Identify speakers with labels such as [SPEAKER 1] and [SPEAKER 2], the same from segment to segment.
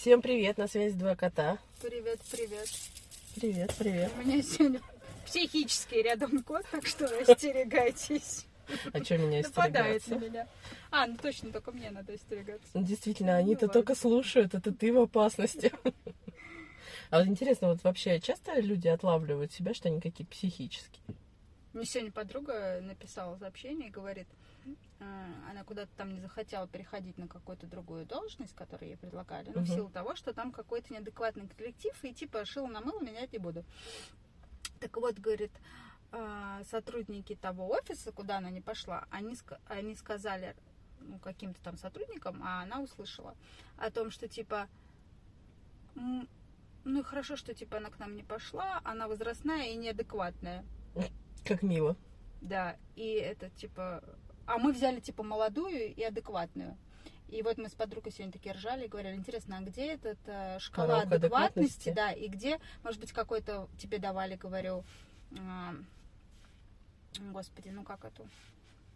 [SPEAKER 1] Всем привет, на связи два кота.
[SPEAKER 2] Привет, привет.
[SPEAKER 1] Привет, привет.
[SPEAKER 2] У меня сегодня психический рядом кот, так что остерегайтесь.
[SPEAKER 1] А что меня
[SPEAKER 2] Нападает
[SPEAKER 1] остерегаться?
[SPEAKER 2] на меня. А, ну точно, только мне надо остерегаться.
[SPEAKER 1] Ну, Действительно, они-то
[SPEAKER 2] Ну,
[SPEAKER 1] только слушают, это ты в опасности. А вот интересно, вот вообще часто люди отлавливают себя, что они какие-то психические?
[SPEAKER 2] Мне сегодня подруга написала сообщение и говорит, она куда-то там не захотела переходить на какую-то другую должность, которую ей предлагали, ну, в
[SPEAKER 1] Мгм.
[SPEAKER 2] силу того, что там какой-то неадекватный коллектив, и типа шил на мыло менять не буду. Так вот, говорит, а, сотрудники того офиса, куда она не пошла, они, они сказали ну, каким-то там сотрудникам, а она услышала о том, что типа, «М, ну хорошо, что типа она к нам не пошла, она возрастная и неадекватная.
[SPEAKER 1] Как мило.
[SPEAKER 2] Да, и это типа... А мы взяли типа молодую и адекватную. И вот мы с подругой сегодня такие ржали и говорили, интересно, а где этот э, шкала адекватности,
[SPEAKER 1] адекватности?
[SPEAKER 2] да, и где, может быть, какой-то тебе давали, говорю, а, господи, ну как эту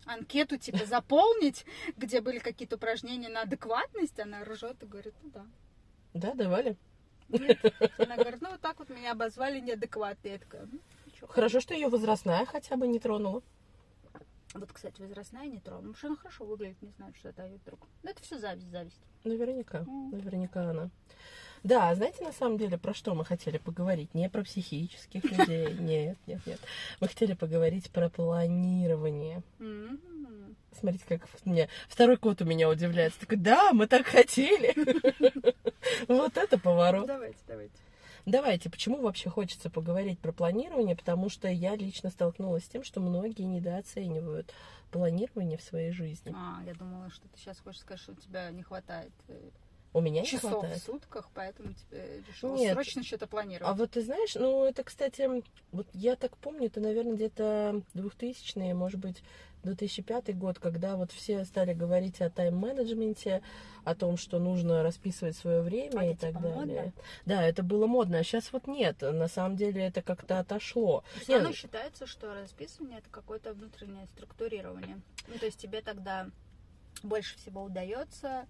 [SPEAKER 2] анкету типа заполнить, где были какие-то упражнения на адекватность, она ржет и говорит, ну да.
[SPEAKER 1] Да, давали?
[SPEAKER 2] Нет. Она говорит, ну вот так вот меня обозвали неадекватной. Я такая, ну.
[SPEAKER 1] Хорошо, что ее возрастная хотя бы не тронула.
[SPEAKER 2] Вот, кстати, возрастная не тронула. Потому что она хорошо выглядит, не знаю, что это вдруг. Ну, это все зависть, зависть.
[SPEAKER 1] Наверняка,
[SPEAKER 2] М.
[SPEAKER 1] наверняка она. Да, а знаете, на самом деле, про что мы хотели поговорить? Не про психических людей, нет, нет, нет. Мы хотели поговорить про планирование. Смотрите, как мне второй кот у меня удивляется. Такой, да, мы так хотели. Вот это поворот.
[SPEAKER 2] давайте, давайте.
[SPEAKER 1] Давайте, почему вообще хочется поговорить про планирование? Потому что я лично столкнулась с тем, что многие недооценивают планирование в своей жизни.
[SPEAKER 2] А, я думала, что ты сейчас хочешь сказать, что у тебя не хватает э,
[SPEAKER 1] У меня не
[SPEAKER 2] часов
[SPEAKER 1] хватает.
[SPEAKER 2] в сутках, поэтому тебе решила
[SPEAKER 1] Нет.
[SPEAKER 2] срочно что-то планировать.
[SPEAKER 1] А вот ты знаешь, ну это, кстати, вот я так помню, это, наверное, где-то 2000-е, может быть, 2005 год, когда вот все стали говорить о тайм-менеджменте, о том, что нужно расписывать свое время
[SPEAKER 2] А
[SPEAKER 1] и так
[SPEAKER 2] типа
[SPEAKER 1] далее.
[SPEAKER 2] модно?
[SPEAKER 1] Да, это было модно, а сейчас вот нет. На самом деле это как-то отошло.
[SPEAKER 2] Все равно считается, что расписывание это какое-то внутреннее структурирование. Ну, то есть тебе тогда больше всего удается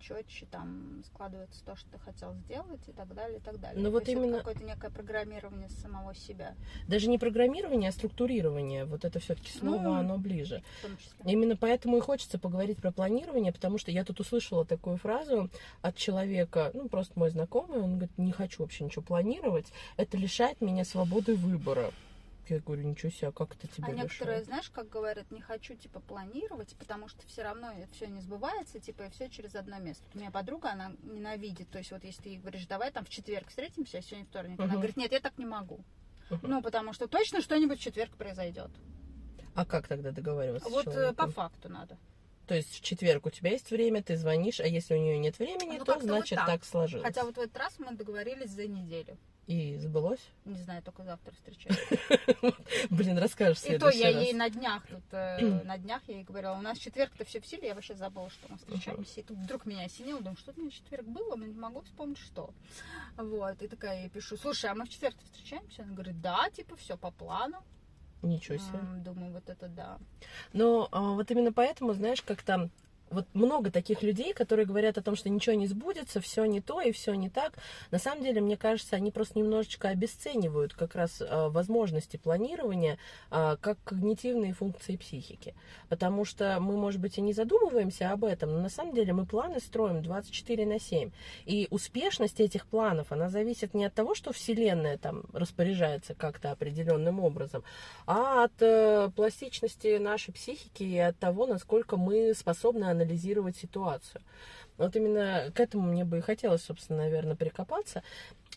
[SPEAKER 2] четче там складывается то, что ты хотел сделать и так далее, и так далее.
[SPEAKER 1] Ну,
[SPEAKER 2] То
[SPEAKER 1] вот именно-
[SPEAKER 2] какое-то некое программирование самого себя,
[SPEAKER 1] Даже не программирование, а структурирование. Вот это все-таки слово,
[SPEAKER 2] Ну,
[SPEAKER 1] оно ближе.
[SPEAKER 2] в том числе.
[SPEAKER 1] Именно поэтому и хочется поговорить про планирование, потому что я тут услышала такую фразу от человека, ну, просто мой знакомый, он говорит, не хочу вообще ничего планировать, это лишает меня свободы выбора. Я говорю, ничего себе, а как это тебя
[SPEAKER 2] А некоторые,
[SPEAKER 1] лишает?
[SPEAKER 2] знаешь, как говорят, не хочу, типа, планировать, потому что все равно все не сбывается, типа, и все через одно место. У меня подруга, она ненавидит, то есть вот если ты ей говоришь, давай там в четверг встретимся, а сегодня вторник, она
[SPEAKER 1] Мгм.
[SPEAKER 2] говорит, нет, я так не могу.
[SPEAKER 1] Мгм.
[SPEAKER 2] Ну, потому что точно что-нибудь в четверг произойдет.
[SPEAKER 1] А как тогда договариваться
[SPEAKER 2] Вот э, по факту надо.
[SPEAKER 1] То есть в четверг у тебя есть время, ты звонишь, а если у нее нет времени,
[SPEAKER 2] Ну,
[SPEAKER 1] то
[SPEAKER 2] как-то вот
[SPEAKER 1] значит
[SPEAKER 2] так.
[SPEAKER 1] так сложилось.
[SPEAKER 2] Хотя вот в этот раз мы договорились за неделю.
[SPEAKER 1] И сбылось?
[SPEAKER 2] Не знаю, только завтра встречаюсь.
[SPEAKER 1] Блин, расскажешь
[SPEAKER 2] И то я
[SPEAKER 1] раз.
[SPEAKER 2] ей на днях тут, э, на днях я ей говорила, у нас четверг-то все в силе, я вообще забыла, что мы встречаемся. И тут вдруг меня осенило, думаю, что у меня четверг было, но не могу вспомнить, что. Вот, и такая ей пишу, слушай, а мы в четверг встречаемся? Она говорит, да, типа, все по плану.
[SPEAKER 1] Ничего себе.
[SPEAKER 2] Думаю, вот это да.
[SPEAKER 1] Но а, вот именно поэтому, знаешь, как там вот много таких людей, которые говорят о том, что ничего не сбудется, все не то и все не так. На самом деле, мне кажется, они просто немножечко обесценивают как раз а, возможности планирования а, как когнитивные функции психики. Потому что мы, может быть, и не задумываемся об этом, но на самом деле мы планы строим 24 на 7. И успешность этих планов, она зависит не от того, что Вселенная там распоряжается как-то определенным образом, а от э, пластичности нашей психики и от того, насколько мы способны анализировать ситуацию. Вот именно к этому мне бы и хотелось, собственно, наверное, прикопаться.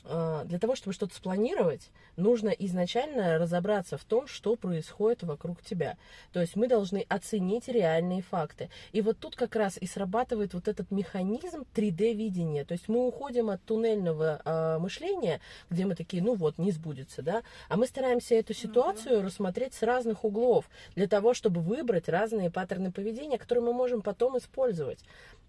[SPEAKER 1] Э, Для того, чтобы что-то спланировать, нужно изначально разобраться в том, что происходит вокруг тебя. То есть мы должны оценить реальные факты. И вот тут как раз и срабатывает вот этот механизм 3D-видения. То есть мы уходим от туннельного э, мышления, где мы такие, ну вот, не сбудется, да, а мы стараемся эту ситуацию рассмотреть с разных углов, для того, чтобы выбрать разные паттерны поведения, которые мы можем потом использовать.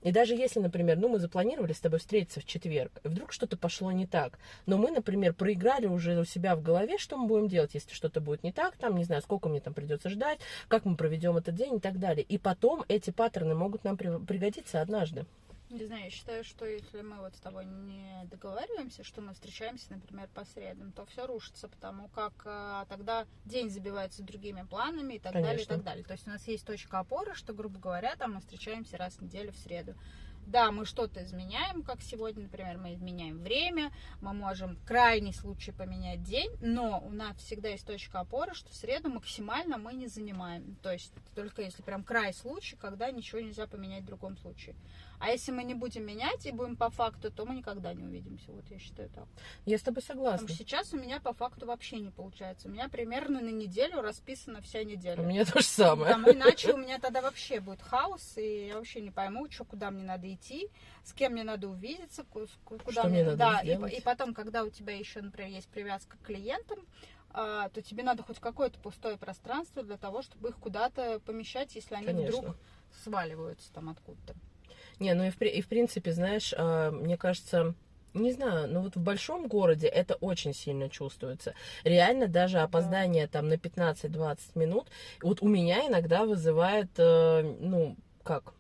[SPEAKER 1] И даже если, например, ну мы запланировали с тобой встретиться в четверг, и вдруг что-то пошло не так, но мы, например, проиграли уже у себя в голове, что мы будем делать, если что-то будет не так, там, не знаю, сколько мне там придется ждать, как мы проведем этот день и так далее. И потом эти паттерны могут нам при- пригодиться однажды.
[SPEAKER 2] Не знаю, я считаю, что если мы вот с тобой не договариваемся, что мы встречаемся, например, по средам, то все рушится, потому как а, тогда день забивается другими планами и так
[SPEAKER 1] Конечно.
[SPEAKER 2] далее, и так далее. То есть у нас есть точка опоры, что, грубо говоря, там мы встречаемся раз в неделю в среду. Да, мы что-то изменяем, как сегодня, например, мы изменяем время, мы можем в крайний случай поменять день, но у нас всегда есть точка опоры, что в среду максимально мы не занимаем. То есть только если прям край случай, когда ничего нельзя поменять в другом случае. А если мы не будем менять и будем по факту, то мы никогда не увидимся. Вот я считаю так.
[SPEAKER 1] Я с тобой
[SPEAKER 2] Потому
[SPEAKER 1] согласна.
[SPEAKER 2] что сейчас у меня по факту вообще не получается. У меня примерно на неделю расписана вся неделя.
[SPEAKER 1] У меня то же самое.
[SPEAKER 2] Потому иначе у меня тогда вообще будет хаос, и я вообще не пойму, что, куда мне надо идти, с кем мне надо увидеться, ку- ку- куда
[SPEAKER 1] Что мне надо
[SPEAKER 2] да, и,
[SPEAKER 1] сделать.
[SPEAKER 2] и потом, когда у тебя еще, например, есть привязка к клиентам, а, то тебе надо хоть какое-то пустое пространство для того, чтобы их куда-то помещать, если они
[SPEAKER 1] Конечно.
[SPEAKER 2] вдруг сваливаются там откуда-то.
[SPEAKER 1] Не, ну и в, и в принципе, знаешь, а, мне кажется, не знаю, но вот в большом городе это очень сильно чувствуется. Реально даже опоздание там на 15-20 минут, вот у меня иногда вызывает, э, ну, как,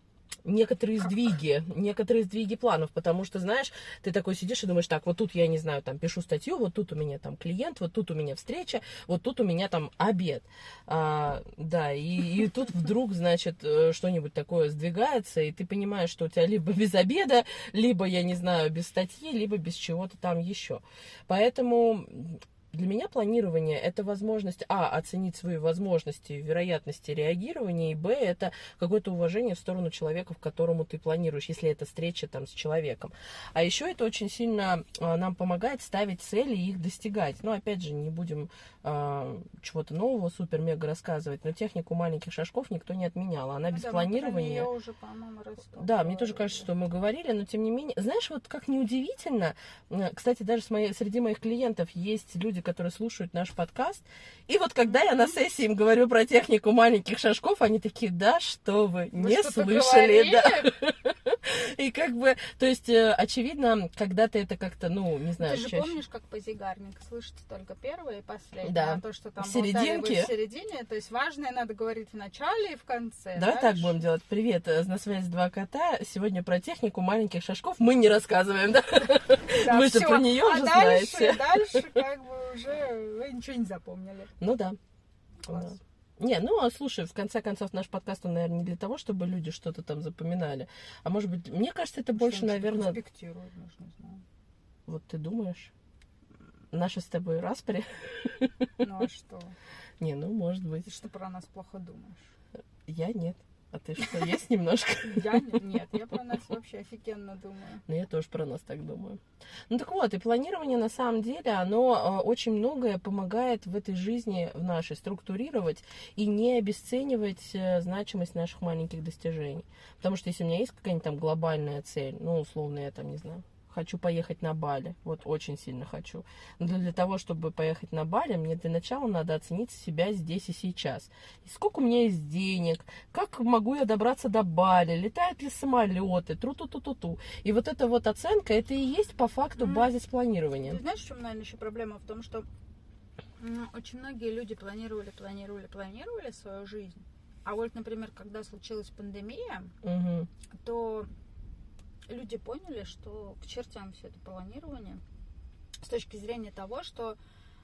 [SPEAKER 1] некоторые сдвиги, некоторые сдвиги планов, потому что, знаешь, ты такой сидишь и думаешь, так, вот тут я, не знаю, там, пишу статью, вот тут у меня там клиент, вот тут у меня встреча, вот тут у меня там обед. А, да, и, и тут вдруг, значит, э, что-нибудь такое сдвигается, и ты понимаешь, что у тебя либо без обеда, либо, я не знаю, без статьи, либо без чего-то там еще. Поэтому для меня планирование это возможность, а, оценить свои возможности, вероятности реагирования, и, б, это какое-то уважение в сторону человека, в которому ты планируешь, если это встреча там с человеком. А еще это очень сильно а, нам помогает ставить цели и их достигать. Но, опять же, не будем а, чего-то нового супер-мега рассказывать, но технику маленьких шажков никто не отменял. Она без
[SPEAKER 2] Ну Да, мы про
[SPEAKER 1] планирования...
[SPEAKER 2] уже,
[SPEAKER 1] Да, мне тоже кажется, что мы говорили, но тем не менее, знаешь, вот как неудивительно, э, кстати, даже моей, среди моих клиентов есть люди, которые слушают наш подкаст, и вот когда я на сессии им говорю про технику маленьких шажков, они такие, да, что вы,
[SPEAKER 2] Вы
[SPEAKER 1] не
[SPEAKER 2] что-то
[SPEAKER 1] слышали, да. И как бы, то есть, э, очевидно, когда-то это как-то, ну, не знаю,
[SPEAKER 2] Ты же
[SPEAKER 1] чаще-
[SPEAKER 2] помнишь, как позигарник, слышите только первое и последнее,
[SPEAKER 1] Да.
[SPEAKER 2] а то, что там
[SPEAKER 1] В серединке.
[SPEAKER 2] в середине, то есть важное надо говорить в начале и в конце.
[SPEAKER 1] Давай так
[SPEAKER 2] знаешь?
[SPEAKER 1] будем делать. Привет, э, на связи два кота. Сегодня про технику маленьких шажков мы не рассказываем, да?
[SPEAKER 2] Да,
[SPEAKER 1] Вы же про неё
[SPEAKER 2] а
[SPEAKER 1] уже
[SPEAKER 2] дальше,
[SPEAKER 1] знаете.
[SPEAKER 2] дальше как бы уже вы ничего не запомнили.
[SPEAKER 1] Ну да.
[SPEAKER 2] Класс.
[SPEAKER 1] Да. Не, ну а слушай, в конце концов, наш подкаст, он, наверное, не для того, чтобы люди что-то там запоминали. А может быть, мне кажется, это больше,
[SPEAKER 2] Что-нибудь
[SPEAKER 1] наверное,
[SPEAKER 2] конспектируют,
[SPEAKER 1] вот ты думаешь, наши с тобой распри?
[SPEAKER 2] Ну а что?
[SPEAKER 1] Не, ну, может быть.
[SPEAKER 2] Ты что про нас плохо думаешь?
[SPEAKER 1] Я нет. А ты что, есть немножко?
[SPEAKER 2] Я не- нет, я про нас вообще офигенно думаю.
[SPEAKER 1] Ну, я тоже про нас так думаю. Ну, так вот, и планирование, на самом деле, оно э, очень многое помогает в этой жизни, в нашей, структурировать и не обесценивать э, значимость наших маленьких достижений. Потому что если у меня есть какая-нибудь там глобальная цель, ну, условно, я там, не знаю, хочу поехать на Бали, вот очень сильно хочу. Но для, для того, чтобы поехать на Бали, мне для начала надо оценить себя здесь и сейчас. И сколько у меня есть денег, как могу я добраться до Бали, летают ли самолеты, тру-ту-ту-ту-ту. И вот эта вот оценка, это и есть по факту базис
[SPEAKER 2] Ты
[SPEAKER 1] планирования.
[SPEAKER 2] знаешь, в чем, наверное, еще проблема? В том, что очень многие люди планировали, планировали, планировали свою жизнь. А вот, например, когда случилась пандемия,
[SPEAKER 1] Мгм.
[SPEAKER 2] то люди поняли, что к чертям все это планирование с точки зрения того, что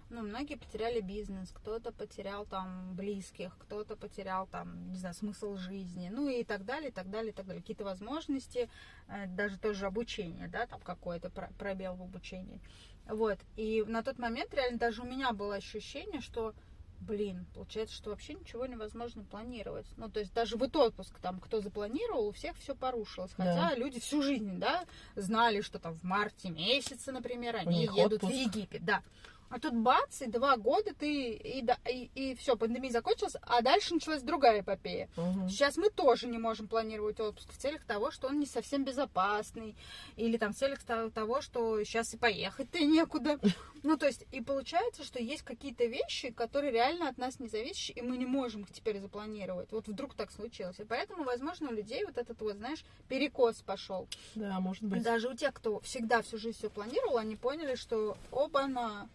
[SPEAKER 2] ну, многие потеряли бизнес, кто-то потерял там близких, кто-то потерял там, не знаю, смысл жизни, ну и так далее, и так далее, и так далее. Какие-то возможности, э, даже тоже обучение, да, там какой-то про- пробел в обучении. Вот. И на тот момент реально даже у меня было ощущение, что блин, получается, что вообще ничего невозможно планировать. Ну, то есть даже вот отпуск там, кто запланировал, у всех все порушилось. Хотя
[SPEAKER 1] Да.
[SPEAKER 2] люди всю жизнь, да, знали, что там в марте месяце, например, они едут
[SPEAKER 1] отпуск.
[SPEAKER 2] в Египет, да. А тут бац, и два года ты, и, да- и, все, пандемия закончилась, а дальше началась другая эпопея.
[SPEAKER 1] Мгм.
[SPEAKER 2] Сейчас мы тоже не можем планировать отпуск в целях того, что он не совсем безопасный, или там в целях то- того, что сейчас и поехать-то некуда. Ну, то есть, и получается, что есть какие-то вещи, которые реально от нас не зависят, и мы не можем их теперь запланировать. Вот вдруг так случилось. И поэтому, возможно, у людей вот этот вот, знаешь, перекос пошел.
[SPEAKER 1] Да, может быть.
[SPEAKER 2] Даже у тех, кто всегда всю жизнь все планировал, они поняли, что оба-на,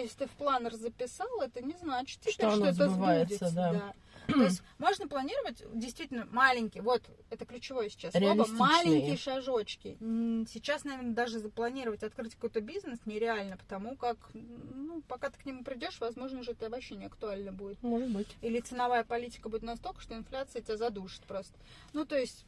[SPEAKER 2] Если ты в планер записал, это не значит теперь,
[SPEAKER 1] Что
[SPEAKER 2] что, это сбудется.
[SPEAKER 1] да.
[SPEAKER 2] То есть можно планировать действительно маленькие, вот это ключевое сейчас слово, маленькие шажочки. Сейчас, наверное, даже запланировать открыть какой-то бизнес нереально, потому как, ну, пока ты к нему придешь, возможно, уже это вообще не актуально будет.
[SPEAKER 1] Может быть.
[SPEAKER 2] Или ценовая политика будет настолько, что инфляция тебя задушит просто. Ну, то есть,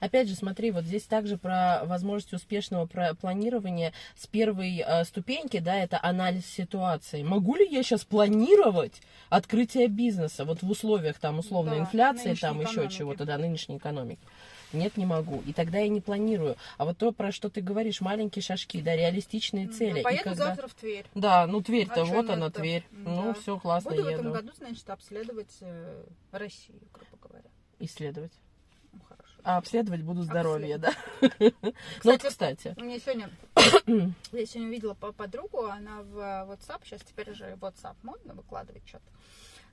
[SPEAKER 1] Опять же, смотри, вот здесь также про возможность успешного планирования с первой э, ступеньки, да, это анализ ситуации. Могу ли я сейчас планировать открытие бизнеса вот в условиях там условной
[SPEAKER 2] Да,
[SPEAKER 1] инфляции, там еще
[SPEAKER 2] экономики.
[SPEAKER 1] чего-то, да, нынешней экономики? Нет, не могу. И тогда я не планирую. А вот то, про что ты говоришь, маленькие шажки, да, реалистичные цели.
[SPEAKER 2] ну,
[SPEAKER 1] И
[SPEAKER 2] поеду
[SPEAKER 1] когда-
[SPEAKER 2] завтра в Тверь.
[SPEAKER 1] Да, ну Тверь-то,
[SPEAKER 2] А
[SPEAKER 1] вот она,
[SPEAKER 2] нет-то?
[SPEAKER 1] Тверь. Ну,
[SPEAKER 2] Да.
[SPEAKER 1] все классно,
[SPEAKER 2] Буду в
[SPEAKER 1] еду.
[SPEAKER 2] этом году, значит, обследовать э, Россию, грубо говоря.
[SPEAKER 1] Исследовать.
[SPEAKER 2] Ну.
[SPEAKER 1] А обследовать буду здоровье, да? Ну вот, кстати.
[SPEAKER 2] Мне сегодня, я сегодня видела по- подругу, она в WhatsApp, сейчас теперь уже WhatsApp модно выкладывать что-то.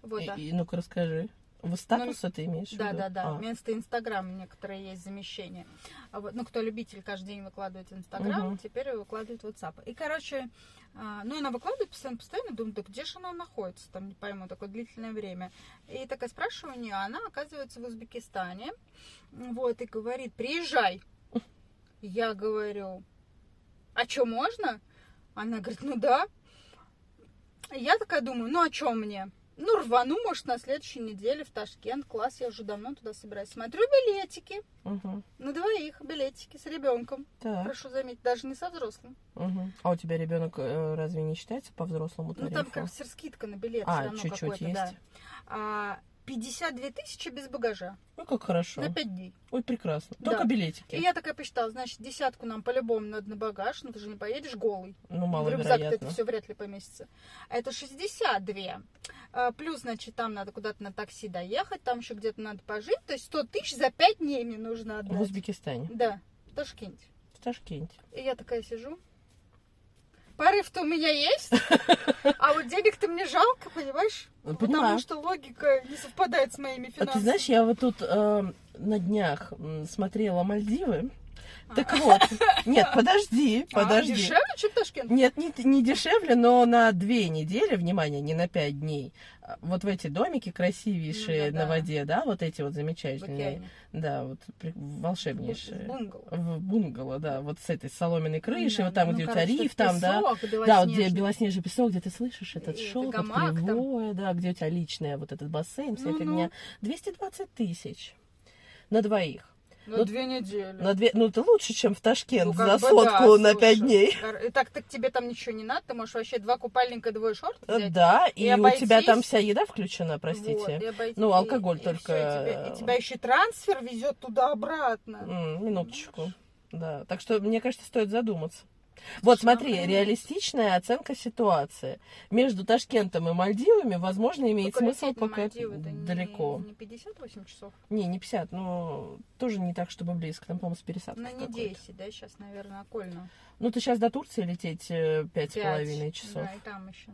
[SPEAKER 2] Вот, да.
[SPEAKER 1] И- и Ну-ка расскажи. В статуса ты имеешь в
[SPEAKER 2] Да,
[SPEAKER 1] виду?
[SPEAKER 2] да, да.
[SPEAKER 1] А.
[SPEAKER 2] Вместо Инстаграма некоторые есть замещения. А вот, ну, кто любитель каждый день выкладывать Инстаграм,
[SPEAKER 1] Мгм.
[SPEAKER 2] теперь выкладывает WhatsApp. И, короче, а, ну, она выкладывает постоянно, постоянно, думаю, да где же она находится, там, не пойму, такое длительное время. И такая спрашиваю у нее, она оказывается в Узбекистане, вот, и говорит, приезжай. Я говорю, а что, можно? Она говорит, ну да. Я такая думаю, ну а что мне? Ну, рвану, может, на следующей неделе в Ташкент. Класс, я уже давно туда собираюсь. Смотрю билетики.
[SPEAKER 1] Мгм.
[SPEAKER 2] На двоих билетики с ребенком.
[SPEAKER 1] Так.
[SPEAKER 2] Прошу заметить, даже не со взрослым.
[SPEAKER 1] мгм. А у тебя ребенок э, разве не считается по взрослому
[SPEAKER 2] Ну,
[SPEAKER 1] тарифу?
[SPEAKER 2] там как скидка на билет
[SPEAKER 1] А, чуть-чуть есть.
[SPEAKER 2] да. А, 52 тысячи без багажа
[SPEAKER 1] Ну, как хорошо.
[SPEAKER 2] на 5 дней.
[SPEAKER 1] Ой, прекрасно.
[SPEAKER 2] Да.
[SPEAKER 1] Только билетики.
[SPEAKER 2] И я такая посчитала, значит, десятку нам по-любому надо на багаж, но ты же не поедешь голый.
[SPEAKER 1] Ну,
[SPEAKER 2] в рюкзак это все вряд ли поместится. А это 62. А, Плюс, значит, там надо куда-то на такси доехать, там еще где-то надо пожить. То есть 100 тысяч за 5 дней мне нужно отдать.
[SPEAKER 1] В Узбекистане,
[SPEAKER 2] Да, в Ташкенте.
[SPEAKER 1] в Ташкенте.
[SPEAKER 2] И я такая сижу. Порыв-то у меня есть, а вот денег-то мне жалко, понимаешь?
[SPEAKER 1] Ну,
[SPEAKER 2] Потому
[SPEAKER 1] понимаю.
[SPEAKER 2] что логика не совпадает с моими
[SPEAKER 1] А
[SPEAKER 2] финансами.
[SPEAKER 1] ты знаешь, я вот тут э, на днях смотрела Мальдивы. Так вот. Нет, подожди,
[SPEAKER 2] А,
[SPEAKER 1] подожди.
[SPEAKER 2] дешевле, чем Ташкент?
[SPEAKER 1] Нет, не, не дешевле, но на две недели, внимание, не на пять дней. А, Вот в эти домики красивейшие
[SPEAKER 2] Ну да,
[SPEAKER 1] на
[SPEAKER 2] да.
[SPEAKER 1] воде, да, вот эти вот замечательные. Да, вот при-
[SPEAKER 2] В
[SPEAKER 1] волшебнейшие.
[SPEAKER 2] бунгало.
[SPEAKER 1] В бунгало, да, вот с этой соломенной крышей,
[SPEAKER 2] Да,
[SPEAKER 1] вот там,
[SPEAKER 2] да,
[SPEAKER 1] где
[SPEAKER 2] ну,
[SPEAKER 1] у тебя риф, там, да. Да, вот где
[SPEAKER 2] белоснежный.
[SPEAKER 1] песок, где ты слышишь этот
[SPEAKER 2] И это
[SPEAKER 1] шелк,
[SPEAKER 2] гамак
[SPEAKER 1] кривое, да, где у тебя личная вот этот бассейн, вся
[SPEAKER 2] Ну-ну.
[SPEAKER 1] фигня. 220 тысяч на двоих.
[SPEAKER 2] На
[SPEAKER 1] Ну,
[SPEAKER 2] две недели.
[SPEAKER 1] На две, ну это лучше, чем в Ташкент
[SPEAKER 2] Ну,
[SPEAKER 1] за сотку
[SPEAKER 2] да,
[SPEAKER 1] на пять дней.
[SPEAKER 2] И так, так тебе там ничего не надо, ты можешь вообще два купальника, двое шорт взять.
[SPEAKER 1] Да, и,
[SPEAKER 2] И
[SPEAKER 1] у тебя там
[SPEAKER 2] обойтись.
[SPEAKER 1] вся еда включена,
[SPEAKER 2] Вот,
[SPEAKER 1] простите.
[SPEAKER 2] и обойти-
[SPEAKER 1] Ну, алкоголь
[SPEAKER 2] и
[SPEAKER 1] только,
[SPEAKER 2] и, тебя,
[SPEAKER 1] э,
[SPEAKER 2] и тебя еще трансфер везет туда-обратно.
[SPEAKER 1] М, минуточку. Да, так что, мне кажется, стоит задуматься. Вот,
[SPEAKER 2] Слушай,
[SPEAKER 1] смотри,
[SPEAKER 2] ну,
[SPEAKER 1] реалистичная оценка ситуации. Между Ташкентом и Мальдивами, возможно, имеет
[SPEAKER 2] Только
[SPEAKER 1] смысл пока
[SPEAKER 2] Мальдивы это не-
[SPEAKER 1] далеко.
[SPEAKER 2] Не 58 часов.
[SPEAKER 1] Не, не 50, но тоже не так, чтобы близко. Там, по-моему, с пересадкой
[SPEAKER 2] На не
[SPEAKER 1] какой-то.
[SPEAKER 2] 10, да, сейчас, наверное, окольно.
[SPEAKER 1] Ну, ты сейчас до Турции лететь э, пять с
[SPEAKER 2] Пять.
[SPEAKER 1] половиной часов.
[SPEAKER 2] Да, и там еще.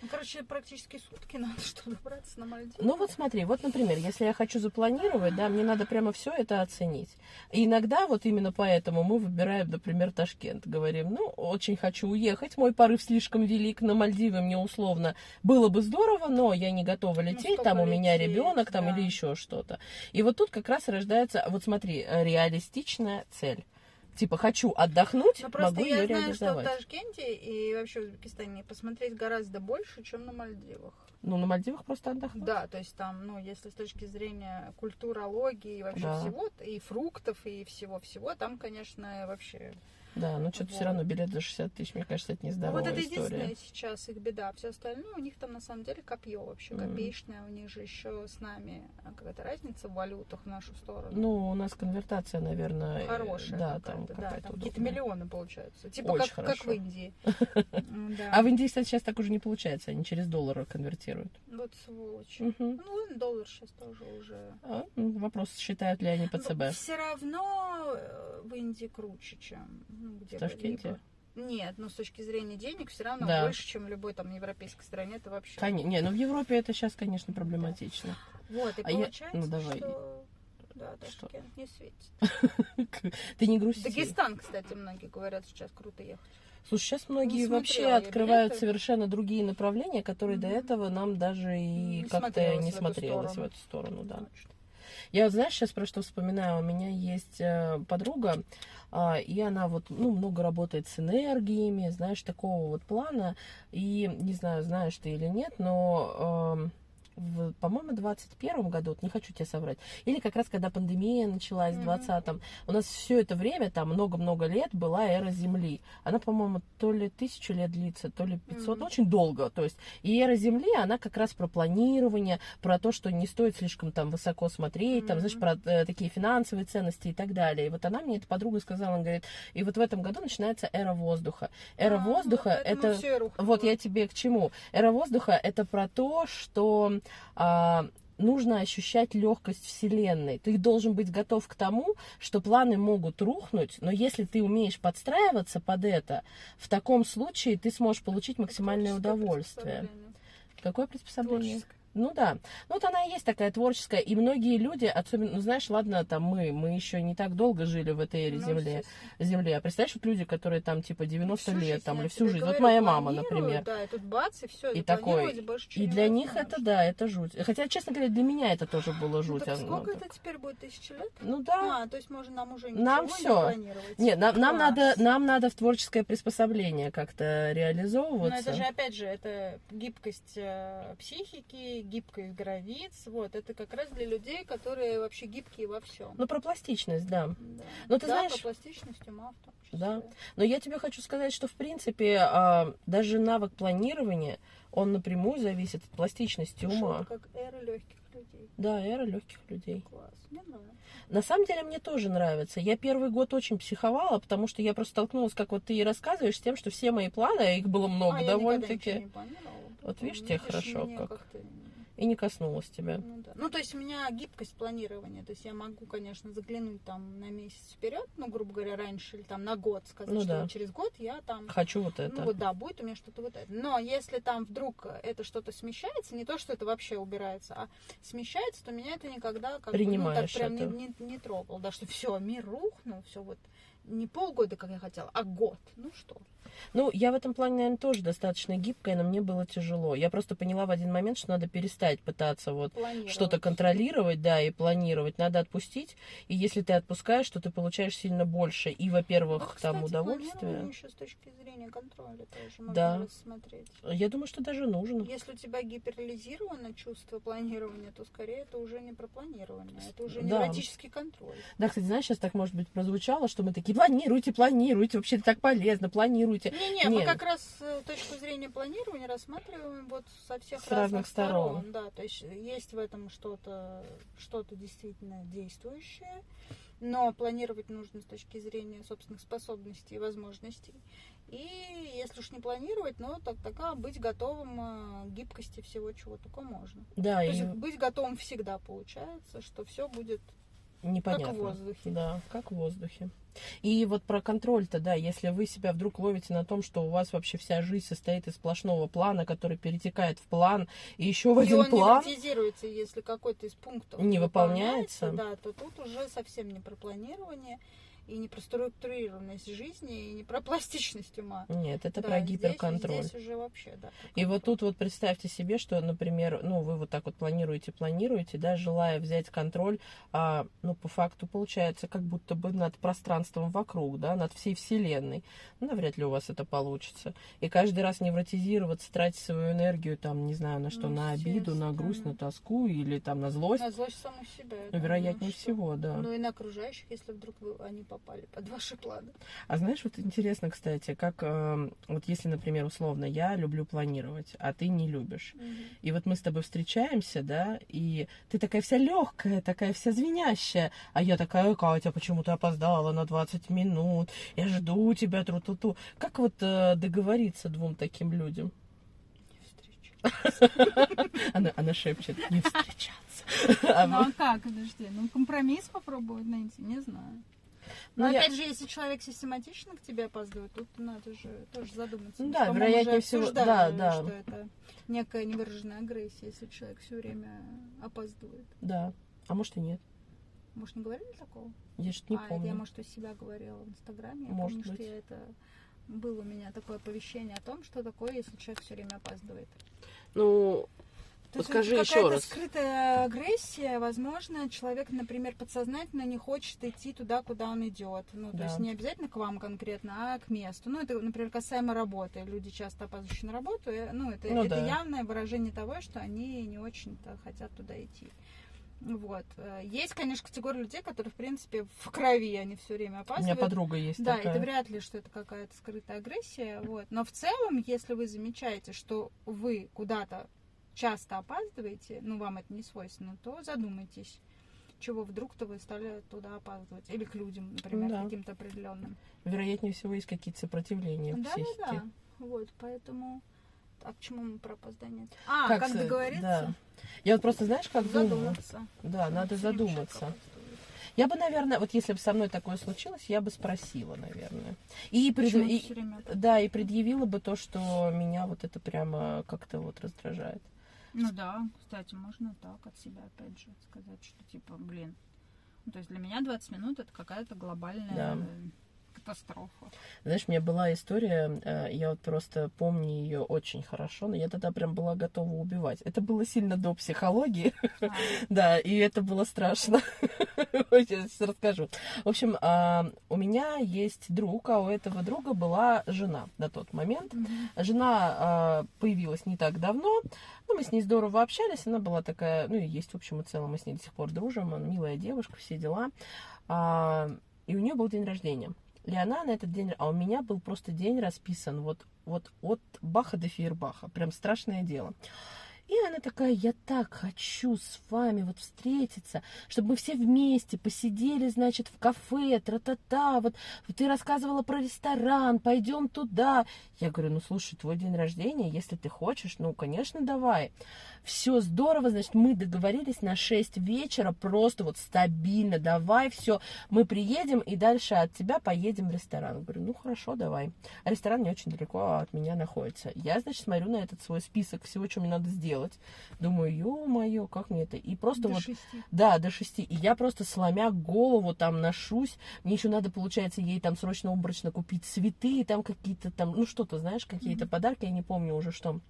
[SPEAKER 2] Ну, короче, практически сутки надо, чтобы добраться на Мальдивы.
[SPEAKER 1] Ну вот смотри, вот, например, если я хочу запланировать, да, мне надо прямо все это оценить. И иногда вот именно поэтому мы выбираем, например, Ташкент. Говорим, ну, очень хочу уехать, мой порыв слишком велик, на Мальдивы мне условно было бы здорово, но я не готова лететь,
[SPEAKER 2] Ну,
[SPEAKER 1] там у меня ребенок, там
[SPEAKER 2] да.
[SPEAKER 1] или еще что-то. И вот тут как раз рождается, вот смотри, э, реалистичная цель. Типа, хочу отдохнуть,
[SPEAKER 2] Ну, просто
[SPEAKER 1] могу
[SPEAKER 2] я
[SPEAKER 1] ее
[SPEAKER 2] знаю, что в. Ташкенте и вообще в Узбекистане посмотреть гораздо больше, чем на Мальдивах.
[SPEAKER 1] Ну, на Мальдивах просто отдохнуть.
[SPEAKER 2] Да, то есть там, ну, если с точки зрения культурологии и вообще
[SPEAKER 1] Да.
[SPEAKER 2] всего, и фруктов, и всего-всего, там, конечно, вообще...
[SPEAKER 1] Да, но что-то все
[SPEAKER 2] Вот.
[SPEAKER 1] равно билет за 60 тысяч, мне кажется, это
[SPEAKER 2] Ну,
[SPEAKER 1] нездоровая
[SPEAKER 2] вот это
[SPEAKER 1] история.
[SPEAKER 2] единственное сейчас их беда. Все остальное у них там на самом деле копье вообще, копеечное. У них же еще с нами какая-то разница в валютах в нашу сторону.
[SPEAKER 1] Ну, у нас конвертация, наверное, э,
[SPEAKER 2] хорошая
[SPEAKER 1] да,
[SPEAKER 2] какая-то,
[SPEAKER 1] там
[SPEAKER 2] да,
[SPEAKER 1] какая-то
[SPEAKER 2] там какие-то миллионы получаются. Типа
[SPEAKER 1] Очень
[SPEAKER 2] как, как в. Индии. Да.
[SPEAKER 1] А в Индии, кстати, сейчас так уже не получается, они через доллары конвертируют.
[SPEAKER 2] Вот сволочи.
[SPEAKER 1] Мгм.
[SPEAKER 2] Ну, доллар сейчас тоже уже.
[SPEAKER 1] А, вопрос, считают ли они по ЦБ.
[SPEAKER 2] Все равно э, в Индии круче, чем ну, где
[SPEAKER 1] В Ташкенте?
[SPEAKER 2] Нет, ну с точки зрения денег все равно
[SPEAKER 1] Да.
[SPEAKER 2] больше, чем в любой там европейской стране. Это вообще.
[SPEAKER 1] Коне- Не, ну в Европе это сейчас, конечно, проблематично.
[SPEAKER 2] Вот, и
[SPEAKER 1] А я-
[SPEAKER 2] получается,
[SPEAKER 1] ну, давай.
[SPEAKER 2] что Да,
[SPEAKER 1] Что?
[SPEAKER 2] Ташкент не светит.
[SPEAKER 1] Ты не грусти.
[SPEAKER 2] Дагестан, кстати, многие говорят, сейчас круто ехать.
[SPEAKER 1] Слушай, сейчас многие
[SPEAKER 2] смотрела
[SPEAKER 1] вообще
[SPEAKER 2] я
[SPEAKER 1] открывают
[SPEAKER 2] билеты.
[SPEAKER 1] совершенно другие направления, которые до
[SPEAKER 2] Мгм.
[SPEAKER 1] этого нам даже и как-то не смотрелось в эту сторону, да.
[SPEAKER 2] Точно.
[SPEAKER 1] Я вот, знаешь, сейчас про что вспоминаю. У меня есть э, подруга, и она вот, ну, много работает с энергиями, знаешь, такого вот плана. И не знаю, знаешь ты или нет, но в, по-моему, в 21 году, вот не хочу тебе соврать, или как раз когда пандемия началась в
[SPEAKER 2] Мгм.
[SPEAKER 1] 20 у нас все это время, там много-много лет была эра Земли. Она, по-моему, то ли тысячу лет длится, то ли 500,
[SPEAKER 2] Мгм.
[SPEAKER 1] ну, очень долго. То есть, и эра Земли, она как раз про планирование, про то, что не стоит слишком там высоко смотреть, там, знаешь, про э, такие финансовые ценности и так далее. И вот она мне, эта подруга сказала, она говорит, и вот в этом году начинается эра воздуха. Эра
[SPEAKER 2] А,
[SPEAKER 1] воздуха
[SPEAKER 2] вот
[SPEAKER 1] это... Вот я тебе к чему. Эра воздуха это про то, что нужно ощущать легкость Вселенной. Ты должен быть готов к тому, что планы могут рухнуть, но если ты умеешь подстраиваться под это, в таком случае ты сможешь получить максимальное удовольствие. Какое приспособление? Ну да. Ну вот она и есть такая творческая. И многие люди, особенно, ну знаешь, ладно, там мы, мы еще не так долго жили в этой эре
[SPEAKER 2] Ну, естественно.
[SPEAKER 1] земли. А представляешь, вот люди, которые там типа 90
[SPEAKER 2] Всю
[SPEAKER 1] лет,
[SPEAKER 2] жизнь,
[SPEAKER 1] там, или всю жизнь. Вот
[SPEAKER 2] говорю,
[SPEAKER 1] моя мама, например.
[SPEAKER 2] Да, и тут бац, и все,
[SPEAKER 1] И такой. И для них это, да, это жуть. Хотя, честно говоря, для меня это тоже было
[SPEAKER 2] Ну,
[SPEAKER 1] жуть.
[SPEAKER 2] так
[SPEAKER 1] ну,
[SPEAKER 2] сколько
[SPEAKER 1] так.
[SPEAKER 2] это теперь будет, тысячи лет?
[SPEAKER 1] Ну да.
[SPEAKER 2] А, то есть можно нам уже
[SPEAKER 1] Нам всё.
[SPEAKER 2] не планировать.
[SPEAKER 1] Нет, нам, нам надо, нам надо в творческое приспособление как-то
[SPEAKER 2] Но
[SPEAKER 1] реализовываться.
[SPEAKER 2] это же, опять же, это гибкость э, психики, гибкость границ. Вот, это как раз для людей, которые вообще гибкие во всем.
[SPEAKER 1] Ну, про пластичность, да.
[SPEAKER 2] да.
[SPEAKER 1] ну, ты
[SPEAKER 2] Да,
[SPEAKER 1] знаешь-
[SPEAKER 2] про пластичность ума в том числе.
[SPEAKER 1] Да. Но я тебе хочу сказать, что, в принципе, а, даже навык планирования, он напрямую зависит от пластичности ума.
[SPEAKER 2] это как эра легких людей.
[SPEAKER 1] Да, эра легких людей.
[SPEAKER 2] Класс. Мне нравится.
[SPEAKER 1] На самом деле мне тоже нравится. Я первый год очень психовала, потому что я просто столкнулась, как вот ты и рассказываешь, с тем, что все мои планы, а их было много
[SPEAKER 2] а, никогда ничего
[SPEAKER 1] довольно-таки. Вот видишь,
[SPEAKER 2] Ну,
[SPEAKER 1] тебе хорошо
[SPEAKER 2] мне
[SPEAKER 1] как. И не коснулась тебя.
[SPEAKER 2] Ну, да. ну, то есть у меня гибкость планирования. То есть я могу, конечно, заглянуть там на месяц вперед, ну, грубо говоря, раньше или там на год сказать,
[SPEAKER 1] Ну
[SPEAKER 2] что
[SPEAKER 1] да.
[SPEAKER 2] вот через год я там
[SPEAKER 1] Хочу вот это.
[SPEAKER 2] Ну вот да, будет у меня что-то вот это. Но если там вдруг это что-то смещается, не то, что это вообще убирается, а смещается, то меня это никогда как бы, ну, так
[SPEAKER 1] Принимаешь
[SPEAKER 2] прям не, не, не трогало. Да, что все, мир рухнул, все вот не полгода, как я хотела, а год. Ну что?
[SPEAKER 1] Ну, я в этом плане, наверное, тоже достаточно гибкая, но мне было тяжело. Я просто поняла в один момент, что надо перестать пытаться вот что-то контролировать, да, и планировать. Надо отпустить. И если ты отпускаешь, то ты получаешь сильно больше. И,
[SPEAKER 2] Ну,
[SPEAKER 1] во-первых,
[SPEAKER 2] кстати,
[SPEAKER 1] там удовольствие.
[SPEAKER 2] еще с точки зрения контроля тоже можно
[SPEAKER 1] Да.
[SPEAKER 2] рассмотреть.
[SPEAKER 1] Я думаю, что даже нужно.
[SPEAKER 2] Если у тебя гиперлизировано чувство планирования, то скорее это уже не про планирование, это уже
[SPEAKER 1] Да.
[SPEAKER 2] невротический контроль.
[SPEAKER 1] Да, кстати, знаешь, сейчас так, может быть, прозвучало, что мы такие, планируйте, планируйте, вообще это так полезно, планируйте.
[SPEAKER 2] Не-не,
[SPEAKER 1] Не.
[SPEAKER 2] мы как раз э, точку зрения планирования рассматриваем вот со всех
[SPEAKER 1] С
[SPEAKER 2] разных,
[SPEAKER 1] разных сторон.
[SPEAKER 2] Да, то есть есть в этом что-то, что-то действительно действующее, но планировать нужно с точки зрения собственных способностей и возможностей. И если уж не планировать, ну так тогда быть готовым э, к гибкости всего, чего только можно.
[SPEAKER 1] Да,
[SPEAKER 2] То
[SPEAKER 1] и
[SPEAKER 2] есть быть готовым всегда получается, что все будет
[SPEAKER 1] непонятно.
[SPEAKER 2] как в воздухе.
[SPEAKER 1] Да, как в воздухе. И вот про контроль-то, да, если вы себя вдруг ловите на том, что у вас вообще вся жизнь состоит из сплошного плана, который перетекает в план, и еще в
[SPEAKER 2] И
[SPEAKER 1] один
[SPEAKER 2] он
[SPEAKER 1] план,
[SPEAKER 2] невротизируется, если какой-то из пунктов
[SPEAKER 1] Не выполняется.
[SPEAKER 2] Да, то тут уже совсем не про планирование и не про структурированность жизни, и не про пластичность ума.
[SPEAKER 1] нет, это
[SPEAKER 2] Да,
[SPEAKER 1] про
[SPEAKER 2] здесь-
[SPEAKER 1] гиперконтроль.
[SPEAKER 2] Здесь, уже вообще, да.
[SPEAKER 1] И вот тут вот представьте себе, что, например, ну, вы вот так вот планируете, планируете, да, желая взять контроль, а, ну, по факту получается как будто бы над пространством вокруг, да, над всей Вселенной. Ну, навряд ли у вас это получится. И каждый раз невротизироваться, тратить свою энергию, там, не знаю, на что,
[SPEAKER 2] Ну,
[SPEAKER 1] на обиду, на грусть, на тоску или там на злость,
[SPEAKER 2] На злость саму себя.
[SPEAKER 1] ну, вероятнее
[SPEAKER 2] что-
[SPEAKER 1] всего, да.
[SPEAKER 2] Ну и на окружающих, если вдруг они попали под ваши планы.
[SPEAKER 1] А знаешь, вот интересно, кстати, как э, вот если, например, условно, я люблю планировать, а ты не любишь. И вот мы с тобой встречаемся, да, и ты такая вся легкая, такая вся звенящая, а я такая, Катя, почему ты опоздала на 20 минут? Я жду тебя, тру-ту-ту. Как вот э, договориться двум таким людям?
[SPEAKER 2] Не встречу.
[SPEAKER 1] Она, она шепчет, не встречаться.
[SPEAKER 2] Ну а как, подожди, ну компромисс попробовать найти, не знаю.
[SPEAKER 1] Ну,
[SPEAKER 2] Но
[SPEAKER 1] я-
[SPEAKER 2] опять же, если человек систематично к тебе опаздывает, тут надо же тоже задуматься.
[SPEAKER 1] Ну да, вероятнее всего, да, да.
[SPEAKER 2] Что это некая невыраженная агрессия, если человек все время опаздывает.
[SPEAKER 1] Да, а может и нет.
[SPEAKER 2] Может, не говорили такого?
[SPEAKER 1] Я что-то не
[SPEAKER 2] а,
[SPEAKER 1] помню.
[SPEAKER 2] это я, может, у себя говорила в Инстаграме. Я
[SPEAKER 1] Может
[SPEAKER 2] помню,
[SPEAKER 1] быть.
[SPEAKER 2] что я это... Было у меня такое оповещение о том, что такое, если человек все время опаздывает.
[SPEAKER 1] Ну,
[SPEAKER 2] То
[SPEAKER 1] Вот
[SPEAKER 2] есть
[SPEAKER 1] скажи
[SPEAKER 2] это
[SPEAKER 1] еще раз.
[SPEAKER 2] скрытая агрессия, возможно, человек, например, подсознательно не хочет идти туда, куда он идет. Ну, то
[SPEAKER 1] Да.
[SPEAKER 2] есть не обязательно к вам конкретно, а к месту. Ну, это, например, касаемо работы. Люди часто опаздывающие на работу, ну, это,
[SPEAKER 1] Ну
[SPEAKER 2] это
[SPEAKER 1] да.
[SPEAKER 2] явное выражение того, что они не очень-то хотят туда идти. Вот. Э, Есть, конечно, категория людей, которые, в принципе, в крови они все время
[SPEAKER 1] у меня
[SPEAKER 2] опаздывают.
[SPEAKER 1] подруга есть
[SPEAKER 2] Да,
[SPEAKER 1] такая.
[SPEAKER 2] это вряд ли, что это какая-то скрытая агрессия. Вот. Но в целом, если вы замечаете, что вы куда-то часто опаздываете, ну, вам это не свойственно, то задумайтесь, чего вдруг-то вы стали туда опаздывать. Или к людям, например,
[SPEAKER 1] Да.
[SPEAKER 2] каким-то определенным.
[SPEAKER 1] Вероятнее всего, есть какие-то сопротивления в
[SPEAKER 2] Да, да,
[SPEAKER 1] психике.
[SPEAKER 2] да. Вот, поэтому... А к чему мы про опоздание? А,
[SPEAKER 1] Как
[SPEAKER 2] как, договориться?
[SPEAKER 1] да. Я вот просто, знаешь, как думаю?
[SPEAKER 2] Задуматься.
[SPEAKER 1] Да, надо задуматься. Я бы, наверное, вот если бы со мной такое случилось, я бы спросила, наверное. И, пред- и- да, и предъявила бы то, что меня вот это прямо как-то вот раздражает.
[SPEAKER 2] Ну да, кстати, можно так от себя опять же сказать, что типа, блин, ну, то есть для меня 20 минут это какая-то глобальная
[SPEAKER 1] Да.
[SPEAKER 2] Катастрофа.
[SPEAKER 1] Знаешь, у меня была история, э, я вот просто помню ее очень хорошо, но я тогда прям была готова убивать. Это было сильно до психологии,
[SPEAKER 2] А,
[SPEAKER 1] да, и это было страшно. Сейчас расскажу. В общем, а, у меня есть друг, а у этого друга была жена на тот момент. Жена а, появилась не так давно, ну, мы с ней здорово общались, она была такая, ну, и есть, в общем и целом, мы с ней до сих пор дружим, она милая девушка, все дела. А, и у нее был день рождения. И она на этот день, а у меня был просто день расписан вот, вот от Баха до Фейербаха, прям страшное дело. И она такая, я так хочу с вами вот встретиться, чтобы мы все вместе посидели, значит, в кафе, тра-та-та, вот ты рассказывала про ресторан, пойдем туда. Я говорю, ну слушай, твой день рождения, если ты хочешь, ну, конечно, давай. Все здорово, значит, мы договорились на 6 вечера, просто вот стабильно, давай, все, мы приедем и дальше от тебя поедем в ресторан. Говорю, ну хорошо, давай. А ресторан не очень далеко от меня находится. Я, значит, смотрю на этот свой список всего, что мне надо сделать. Думаю, ё-моё, как мне это? И просто
[SPEAKER 2] До
[SPEAKER 1] вот
[SPEAKER 2] шести.
[SPEAKER 1] да, до шести. И я просто сломя голову там ношусь. Мне еще надо, получается, ей там срочно обрачно купить цветы, и там какие-то там, ну что-то, знаешь, какие-то
[SPEAKER 2] Мгм.
[SPEAKER 1] подарки, я не помню уже что.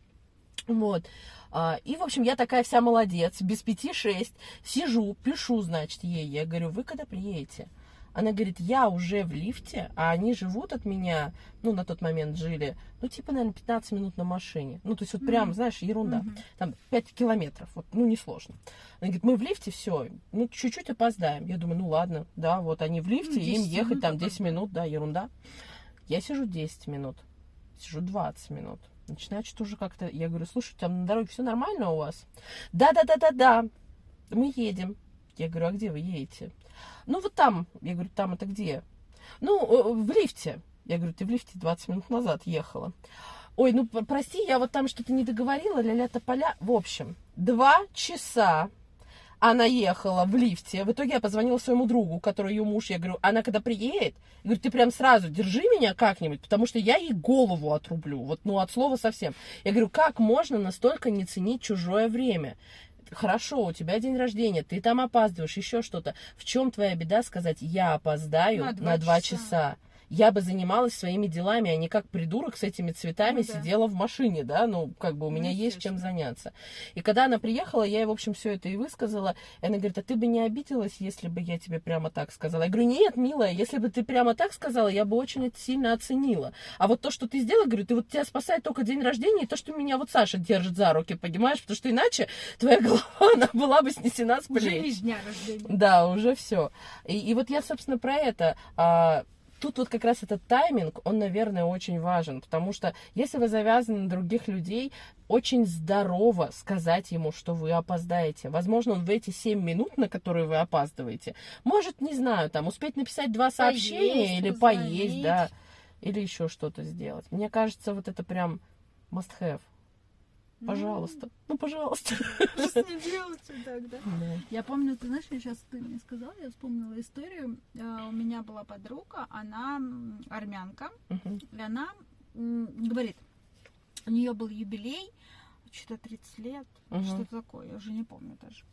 [SPEAKER 1] Вот. А, И, в общем, я такая вся молодец, без пяти шесть, сижу, пишу, значит, ей. Я говорю, вы когда приедете? Она говорит, я уже в лифте, а они живут от меня, ну, на тот момент жили, ну, типа, наверное, 15 минут на машине. Ну, то есть вот прям,
[SPEAKER 2] Мгм.
[SPEAKER 1] знаешь, ерунда
[SPEAKER 2] Мгм.
[SPEAKER 1] там 5 километров, вот, ну, несложно. Она говорит, мы в лифте, все, ну, чуть-чуть опоздаем. Я думаю, ну, ладно, да, вот они в лифте,
[SPEAKER 2] Ну,
[SPEAKER 1] им
[SPEAKER 2] 10
[SPEAKER 1] ехать
[SPEAKER 2] минут
[SPEAKER 1] там 10
[SPEAKER 2] опоздаем.
[SPEAKER 1] минут, да, ерунда. Я сижу 10 минут, сижу 20 минут. Начинает что-то уже как-то, я говорю, слушай, там на дороге все нормально у вас? Да-да-да-да-да, мы едем. Я говорю, а где вы едете? Ну, вот там. Я говорю, там это где? Ну, э, в лифте. Я говорю, ты в лифте 20 минут назад ехала. Ой, ну прости, я вот там что-то не договорила, ля-ля тополя. В общем, два часа она ехала в лифте. В итоге я позвонила своему другу, который ее муж. Я говорю, она когда приедет, говорю, ты прям сразу держи меня как-нибудь, потому что я ей голову отрублю. Вот, ну, от слова совсем. Я говорю, как можно настолько не ценить чужое время? Хорошо, у тебя день рождения, ты там опаздываешь, еще что-то. В чем твоя беда сказать, я опоздаю
[SPEAKER 2] На
[SPEAKER 1] на
[SPEAKER 2] два
[SPEAKER 1] два,
[SPEAKER 2] часа.
[SPEAKER 1] часа? Я бы занималась своими делами, а не как придурок с этими цветами
[SPEAKER 2] Ну да.
[SPEAKER 1] сидела в машине, да, ну, как бы у
[SPEAKER 2] Ну,
[SPEAKER 1] меня есть чем заняться. И когда она приехала, я ей, в общем, все это и высказала. И она говорит, а ты бы не обиделась, если бы я тебе прямо так сказала? Я говорю, нет, милая, если бы ты прямо так сказала, я бы очень это сильно оценила. А вот то, что ты сделала, говорю, ты вот тебя спасает только день рождения и то, что меня вот Саша держит за руки, понимаешь? Потому что иначе твоя голова, она была бы снесена с
[SPEAKER 2] Уже
[SPEAKER 1] плеч.
[SPEAKER 2] с дня рождения.
[SPEAKER 1] Да, уже все. И, и вот я, собственно, про это. А, тут вот как раз этот тайминг, он, наверное, очень важен, потому что если вы завязаны на других людей, очень здорово сказать ему, что вы опоздаете. Возможно, он в эти 7 минут, на которые вы опаздываете, может, не знаю, там, успеть написать два сообщения
[SPEAKER 2] Поесть,
[SPEAKER 1] или
[SPEAKER 2] позвонить.
[SPEAKER 1] поесть, да, или еще что-то сделать. Мне кажется, вот это прям must have. Пожалуйста. Ну, пожалуйста.
[SPEAKER 2] Что с ней делать тогда?
[SPEAKER 1] Да.
[SPEAKER 2] Я помню, ты знаешь, я сейчас ты мне сказала, я вспомнила историю. Э, У меня была подруга, она армянка,
[SPEAKER 1] Мгм.
[SPEAKER 2] и она говорит, у нее был юбилей, что-то 30 лет,
[SPEAKER 1] Мгм.
[SPEAKER 2] что-то такое, я уже не помню даже.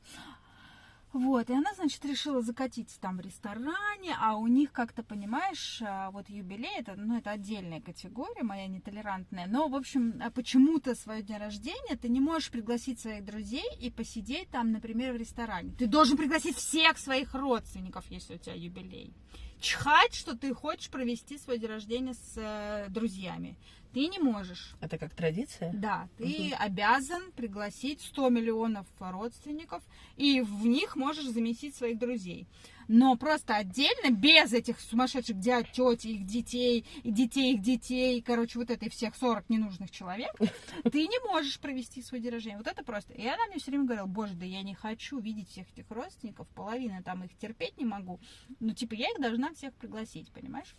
[SPEAKER 2] Вот, и она, значит, решила закатиться там в ресторане, а у них, как-то, понимаешь, а, вот юбилей, это, ну, это отдельная категория, моя нетолерантная, но, в общем, а почему-то свое день рождения ты не можешь пригласить своих друзей и посидеть там, например, в ресторане. Ты должен пригласить всех своих родственников, если у тебя юбилей. Чхать, что ты хочешь провести свой день рождения с э, друзьями. Ты не можешь.
[SPEAKER 1] Это как традиция?
[SPEAKER 2] Да, ты обязан пригласить 100 миллионов родственников, и в них можешь заместить своих друзей. Но просто отдельно, без этих сумасшедших дядь, тети, их детей, и детей их детей, короче, вот этой всех 40 ненужных человек, ты не можешь провести свой день рождения. Вот это просто. И она мне все время говорила, боже, да я не хочу видеть всех этих родственников, половина там их терпеть не могу. Ну, типа, я их должна всех пригласить, понимаешь?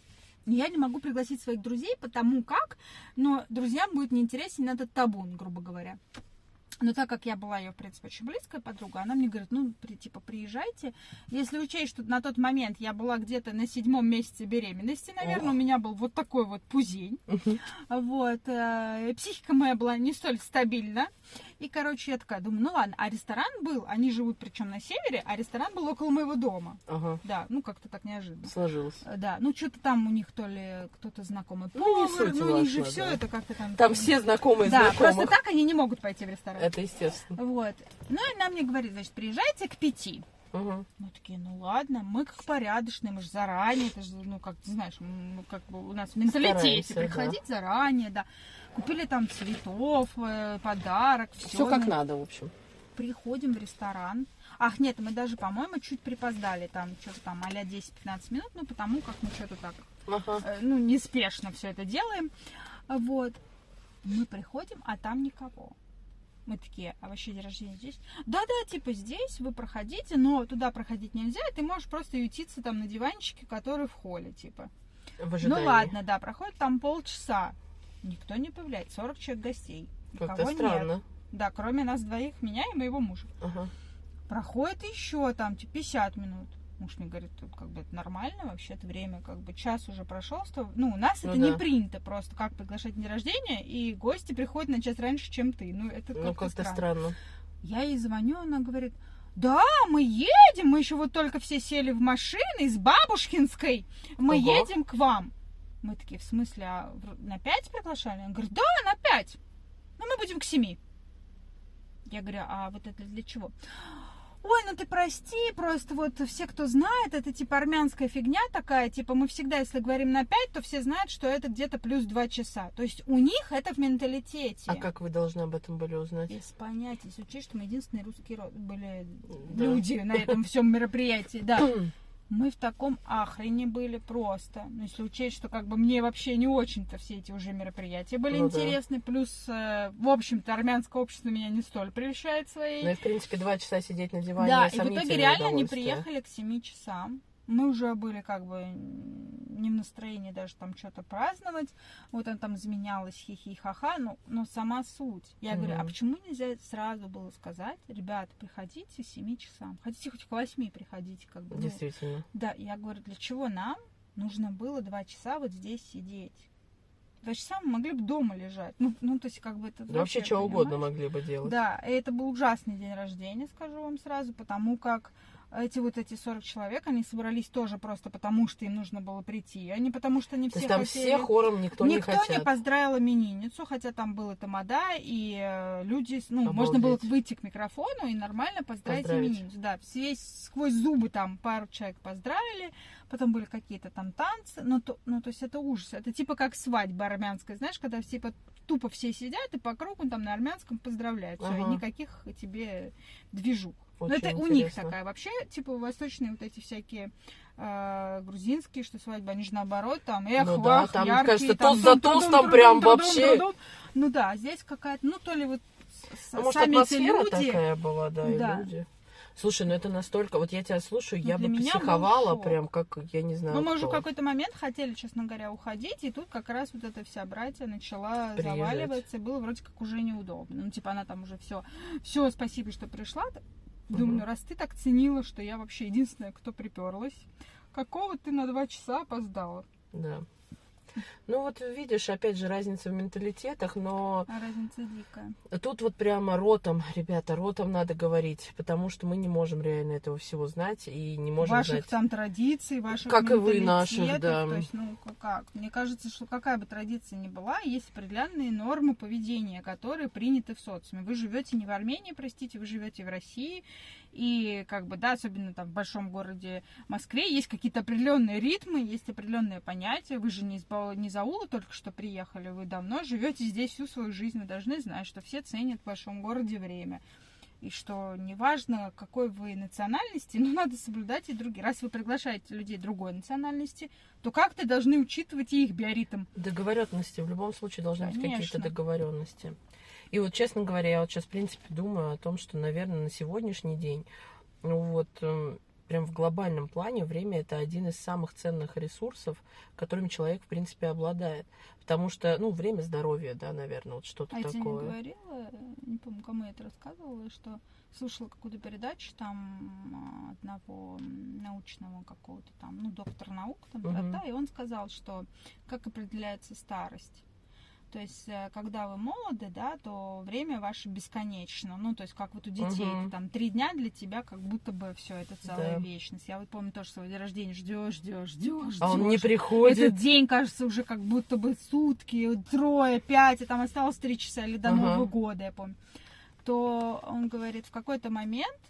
[SPEAKER 2] Я не могу пригласить своих друзей, потому как, но друзьям будет неинтересен этот табун, грубо говоря. Но так как я была ее, в принципе, очень близкая подруга, она мне говорит, ну, при, типа, приезжайте. Если учесть, что на тот момент я была где-то на седьмом месяце беременности, наверное,
[SPEAKER 1] Ох.
[SPEAKER 2] у меня был вот такой вот пузень. Вот. э, Психика моя была не столь стабильна. И, короче, я такая думаю, ну ладно, а ресторан был, они живут причем на севере, а ресторан был около моего дома.
[SPEAKER 1] Ага,
[SPEAKER 2] Да, ну как-то так неожиданно.
[SPEAKER 1] сложилось.
[SPEAKER 2] Э, Да, ну что-то там у них то ли кто-то знакомый
[SPEAKER 1] Ну, не
[SPEAKER 2] повар,
[SPEAKER 1] суть
[SPEAKER 2] ну у них же
[SPEAKER 1] важно,
[SPEAKER 2] все
[SPEAKER 1] да.
[SPEAKER 2] это как-то там...
[SPEAKER 1] Там все знакомые
[SPEAKER 2] Да,
[SPEAKER 1] знакомых.
[SPEAKER 2] просто так они не могут пойти в ресторан.
[SPEAKER 1] Это естественно.
[SPEAKER 2] Вот. Ну и она мне говорит, значит, приезжайте к пяти.
[SPEAKER 1] Мгм.
[SPEAKER 2] Мы такие, ну ладно, мы как порядочные, мы же заранее, это же, ну, как ты знаешь, м, как бы у нас в менталитете
[SPEAKER 1] Стараемся, да.
[SPEAKER 2] приходить заранее, да. Купили там цветов, э, подарок, все.
[SPEAKER 1] Все как надо, в общем.
[SPEAKER 2] Приходим в ресторан. Ах, нет, мы даже, по-моему, чуть припоздали, там, что-то там, а 10-15 минут, ну, потому как мы что-то так
[SPEAKER 1] Ага.
[SPEAKER 2] э, ну, неспешно все это делаем. Вот. Мы приходим, а там никого. Мы такие, а вообще день рождения здесь? Да-да, типа здесь, вы проходите, но туда проходить нельзя, и ты можешь просто ютиться там на диванчике, который в холле, типа.
[SPEAKER 1] В
[SPEAKER 2] Ну ладно, да, проходит там полчаса. Никто не появляется, 40 человек гостей.
[SPEAKER 1] Как-то странно.
[SPEAKER 2] нет. Да, кроме нас двоих, меня и моего мужа.
[SPEAKER 1] Ага.
[SPEAKER 2] Проходит еще там, типа, 50 минут. Муж мне говорит, тут как бы это нормально, вообще-то время как бы час уже прошел. сто- Ну, у нас
[SPEAKER 1] Ну
[SPEAKER 2] это
[SPEAKER 1] да.
[SPEAKER 2] не принято просто, как приглашать день рождения, и гости приходят на час раньше, чем ты. Ну, это как-то,
[SPEAKER 1] Ну, как-то
[SPEAKER 2] странно.
[SPEAKER 1] странно.
[SPEAKER 2] Я ей звоню, она говорит, да, мы едем, мы еще вот только все сели в машины из Бабушкинской, мы
[SPEAKER 1] Ого.
[SPEAKER 2] едем к вам. Мы такие, в смысле, а на пять приглашали? Он говорит, да, на пять. Но мы будем к семи. Я говорю, а вот это для чего? Ой, ну ты прости, просто вот все, кто знает, это типа армянская фигня такая, типа мы всегда, если говорим на 5, то все знают, что это где-то плюс 2 часа. То есть у них это в менталитете.
[SPEAKER 1] А как вы должны об этом были узнать?
[SPEAKER 2] Без понятия, если учесть, что мы единственные русские были
[SPEAKER 1] Да.
[SPEAKER 2] люди на этом всем мероприятии, да. Мы в таком ахрене были просто. Ну, если учесть, что как бы мне вообще не очень-то все эти уже мероприятия были
[SPEAKER 1] Ну да.
[SPEAKER 2] интересны, плюс, э, в общем-то, армянское общество меня не столь прельщает своей
[SPEAKER 1] Ну и, в принципе, два часа сидеть на диване
[SPEAKER 2] да, и в итоге реально они приехали к 7 часам. Мы уже были как бы не в настроении даже там что-то праздновать. Вот он там заменялась хихи-ха-ха, но, но сама суть. Я говорю, а почему нельзя сразу было сказать, ребята, приходите к 7 часам. Хотите хоть к 8 приходите, как бы. ну,
[SPEAKER 1] Действительно.
[SPEAKER 2] да, я говорю, для чего нам нужно было два часа вот здесь сидеть? Два часа мы могли бы дома лежать. Ну, ну то есть как бы это...
[SPEAKER 1] Да вообще что угодно могли бы делать.
[SPEAKER 2] Да, и это был ужасный день рождения, скажу вам сразу, потому как эти вот эти 40 человек, они собрались тоже просто потому, что им нужно было прийти, а не потому, что
[SPEAKER 1] То
[SPEAKER 2] все
[SPEAKER 1] есть там
[SPEAKER 2] хотели.
[SPEAKER 1] все хором никто,
[SPEAKER 2] Никто
[SPEAKER 1] не
[SPEAKER 2] не
[SPEAKER 1] хотят.
[SPEAKER 2] поздравил именинницу, хотя там был тамада, и э, люди, ну, можно было
[SPEAKER 1] Обалдеть.
[SPEAKER 2] выйти к микрофону и нормально поздравить,
[SPEAKER 1] Поздравить.
[SPEAKER 2] именинницу. Да, все сквозь зубы там пару человек поздравили, потом были какие-то там танцы, ну то, ну, то есть это ужас. Это типа как свадьба армянская, знаешь, когда все по- тупо все сидят и по кругу там на армянском поздравляют. Всё, и никаких тебе движух. Ну,
[SPEAKER 1] Очень
[SPEAKER 2] это у них
[SPEAKER 1] интересно.
[SPEAKER 2] такая. Вообще, типа, восточные вот эти всякие э, грузинские, что свадьба, они же наоборот, там, эх,
[SPEAKER 1] Ну да,
[SPEAKER 2] вах,
[SPEAKER 1] там,
[SPEAKER 2] яркие,
[SPEAKER 1] кажется,
[SPEAKER 2] там,
[SPEAKER 1] тост за
[SPEAKER 2] трудум,
[SPEAKER 1] прям вообще.
[SPEAKER 2] Ну да, а здесь какая-то, ну, то ли вот
[SPEAKER 1] Ну, может,
[SPEAKER 2] сами эти люди...
[SPEAKER 1] такая была, да, и
[SPEAKER 2] Да.
[SPEAKER 1] люди. Слушай, ну это настолько... Вот я тебя слушаю,
[SPEAKER 2] Ну,
[SPEAKER 1] я бы психовала прям, как, я не знаю,
[SPEAKER 2] Ну, мы уже в
[SPEAKER 1] кто.
[SPEAKER 2] какой-то момент хотели, честно говоря, уходить, и тут как раз вот эта вся братья начала
[SPEAKER 1] Приезжать.
[SPEAKER 2] заваливаться, и было вроде как уже неудобно. Ну, типа, она там уже все, все, спасибо, что пришла. Думаю,
[SPEAKER 1] Мгм.
[SPEAKER 2] ну, раз ты так ценила, что я вообще единственная, кто приперлась, какого ты на два часа опоздала?
[SPEAKER 1] Да. Ну вот видишь, опять же, разница в менталитетах, но
[SPEAKER 2] А разница дикая.
[SPEAKER 1] тут вот прямо ротом, ребята, ротом надо говорить, потому что мы не можем реально этого всего знать и не можем
[SPEAKER 2] ваших
[SPEAKER 1] знать.
[SPEAKER 2] там традиций, ваших
[SPEAKER 1] Как и вы наших, да.
[SPEAKER 2] То есть, ну, как? Мне кажется, что какая бы традиция ни была, есть определенные нормы поведения, которые приняты в социуме. Вы живете не в Армении, простите, вы живете в России, и как бы, да, особенно там в большом городе Москве, есть какие-то определенные ритмы, есть определенные понятия. Вы же не из, Бау- не из аула только что приехали, вы давно живете здесь всю свою жизнь, вы должны знать, что все ценят в большом городе время. И что неважно, какой вы национальности, но надо соблюдать и другие. Раз вы приглашаете людей другой национальности, то как-то должны учитывать и их биоритм.
[SPEAKER 1] Договоренности, в любом случае должны быть какие-то
[SPEAKER 2] Конечно.
[SPEAKER 1] договоренности. И вот, честно говоря, я вот сейчас, в принципе, думаю о том, что, наверное, на сегодняшний день, ну вот, эм, прям в глобальном плане время это один из самых ценных ресурсов, которыми человек, в принципе, обладает. Потому что, ну, время здоровья, да, наверное, вот что-то
[SPEAKER 2] А я тебе не
[SPEAKER 1] такое.
[SPEAKER 2] говорила, не помню, кому я это рассказывала, что слушала какую-то передачу там а, одного научного какого-то там, ну, доктор наук, там,
[SPEAKER 1] Мгм.
[SPEAKER 2] да, и он сказал, что как определяется старость. То есть, э, когда вы молоды, да, то время ваше бесконечно. Ну, то есть, как вот у детей, это там три дня для тебя, как будто бы все это целая
[SPEAKER 1] Да.
[SPEAKER 2] вечность. Я вот помню тоже свой день рождения, ждешь, ждешь, ждешь,
[SPEAKER 1] А он не приходит.
[SPEAKER 2] Этот день кажется уже как будто бы сутки, трое, пять, и там осталось три часа или до
[SPEAKER 1] Ага.
[SPEAKER 2] Нового года, я помню. То он говорит, в какой-то момент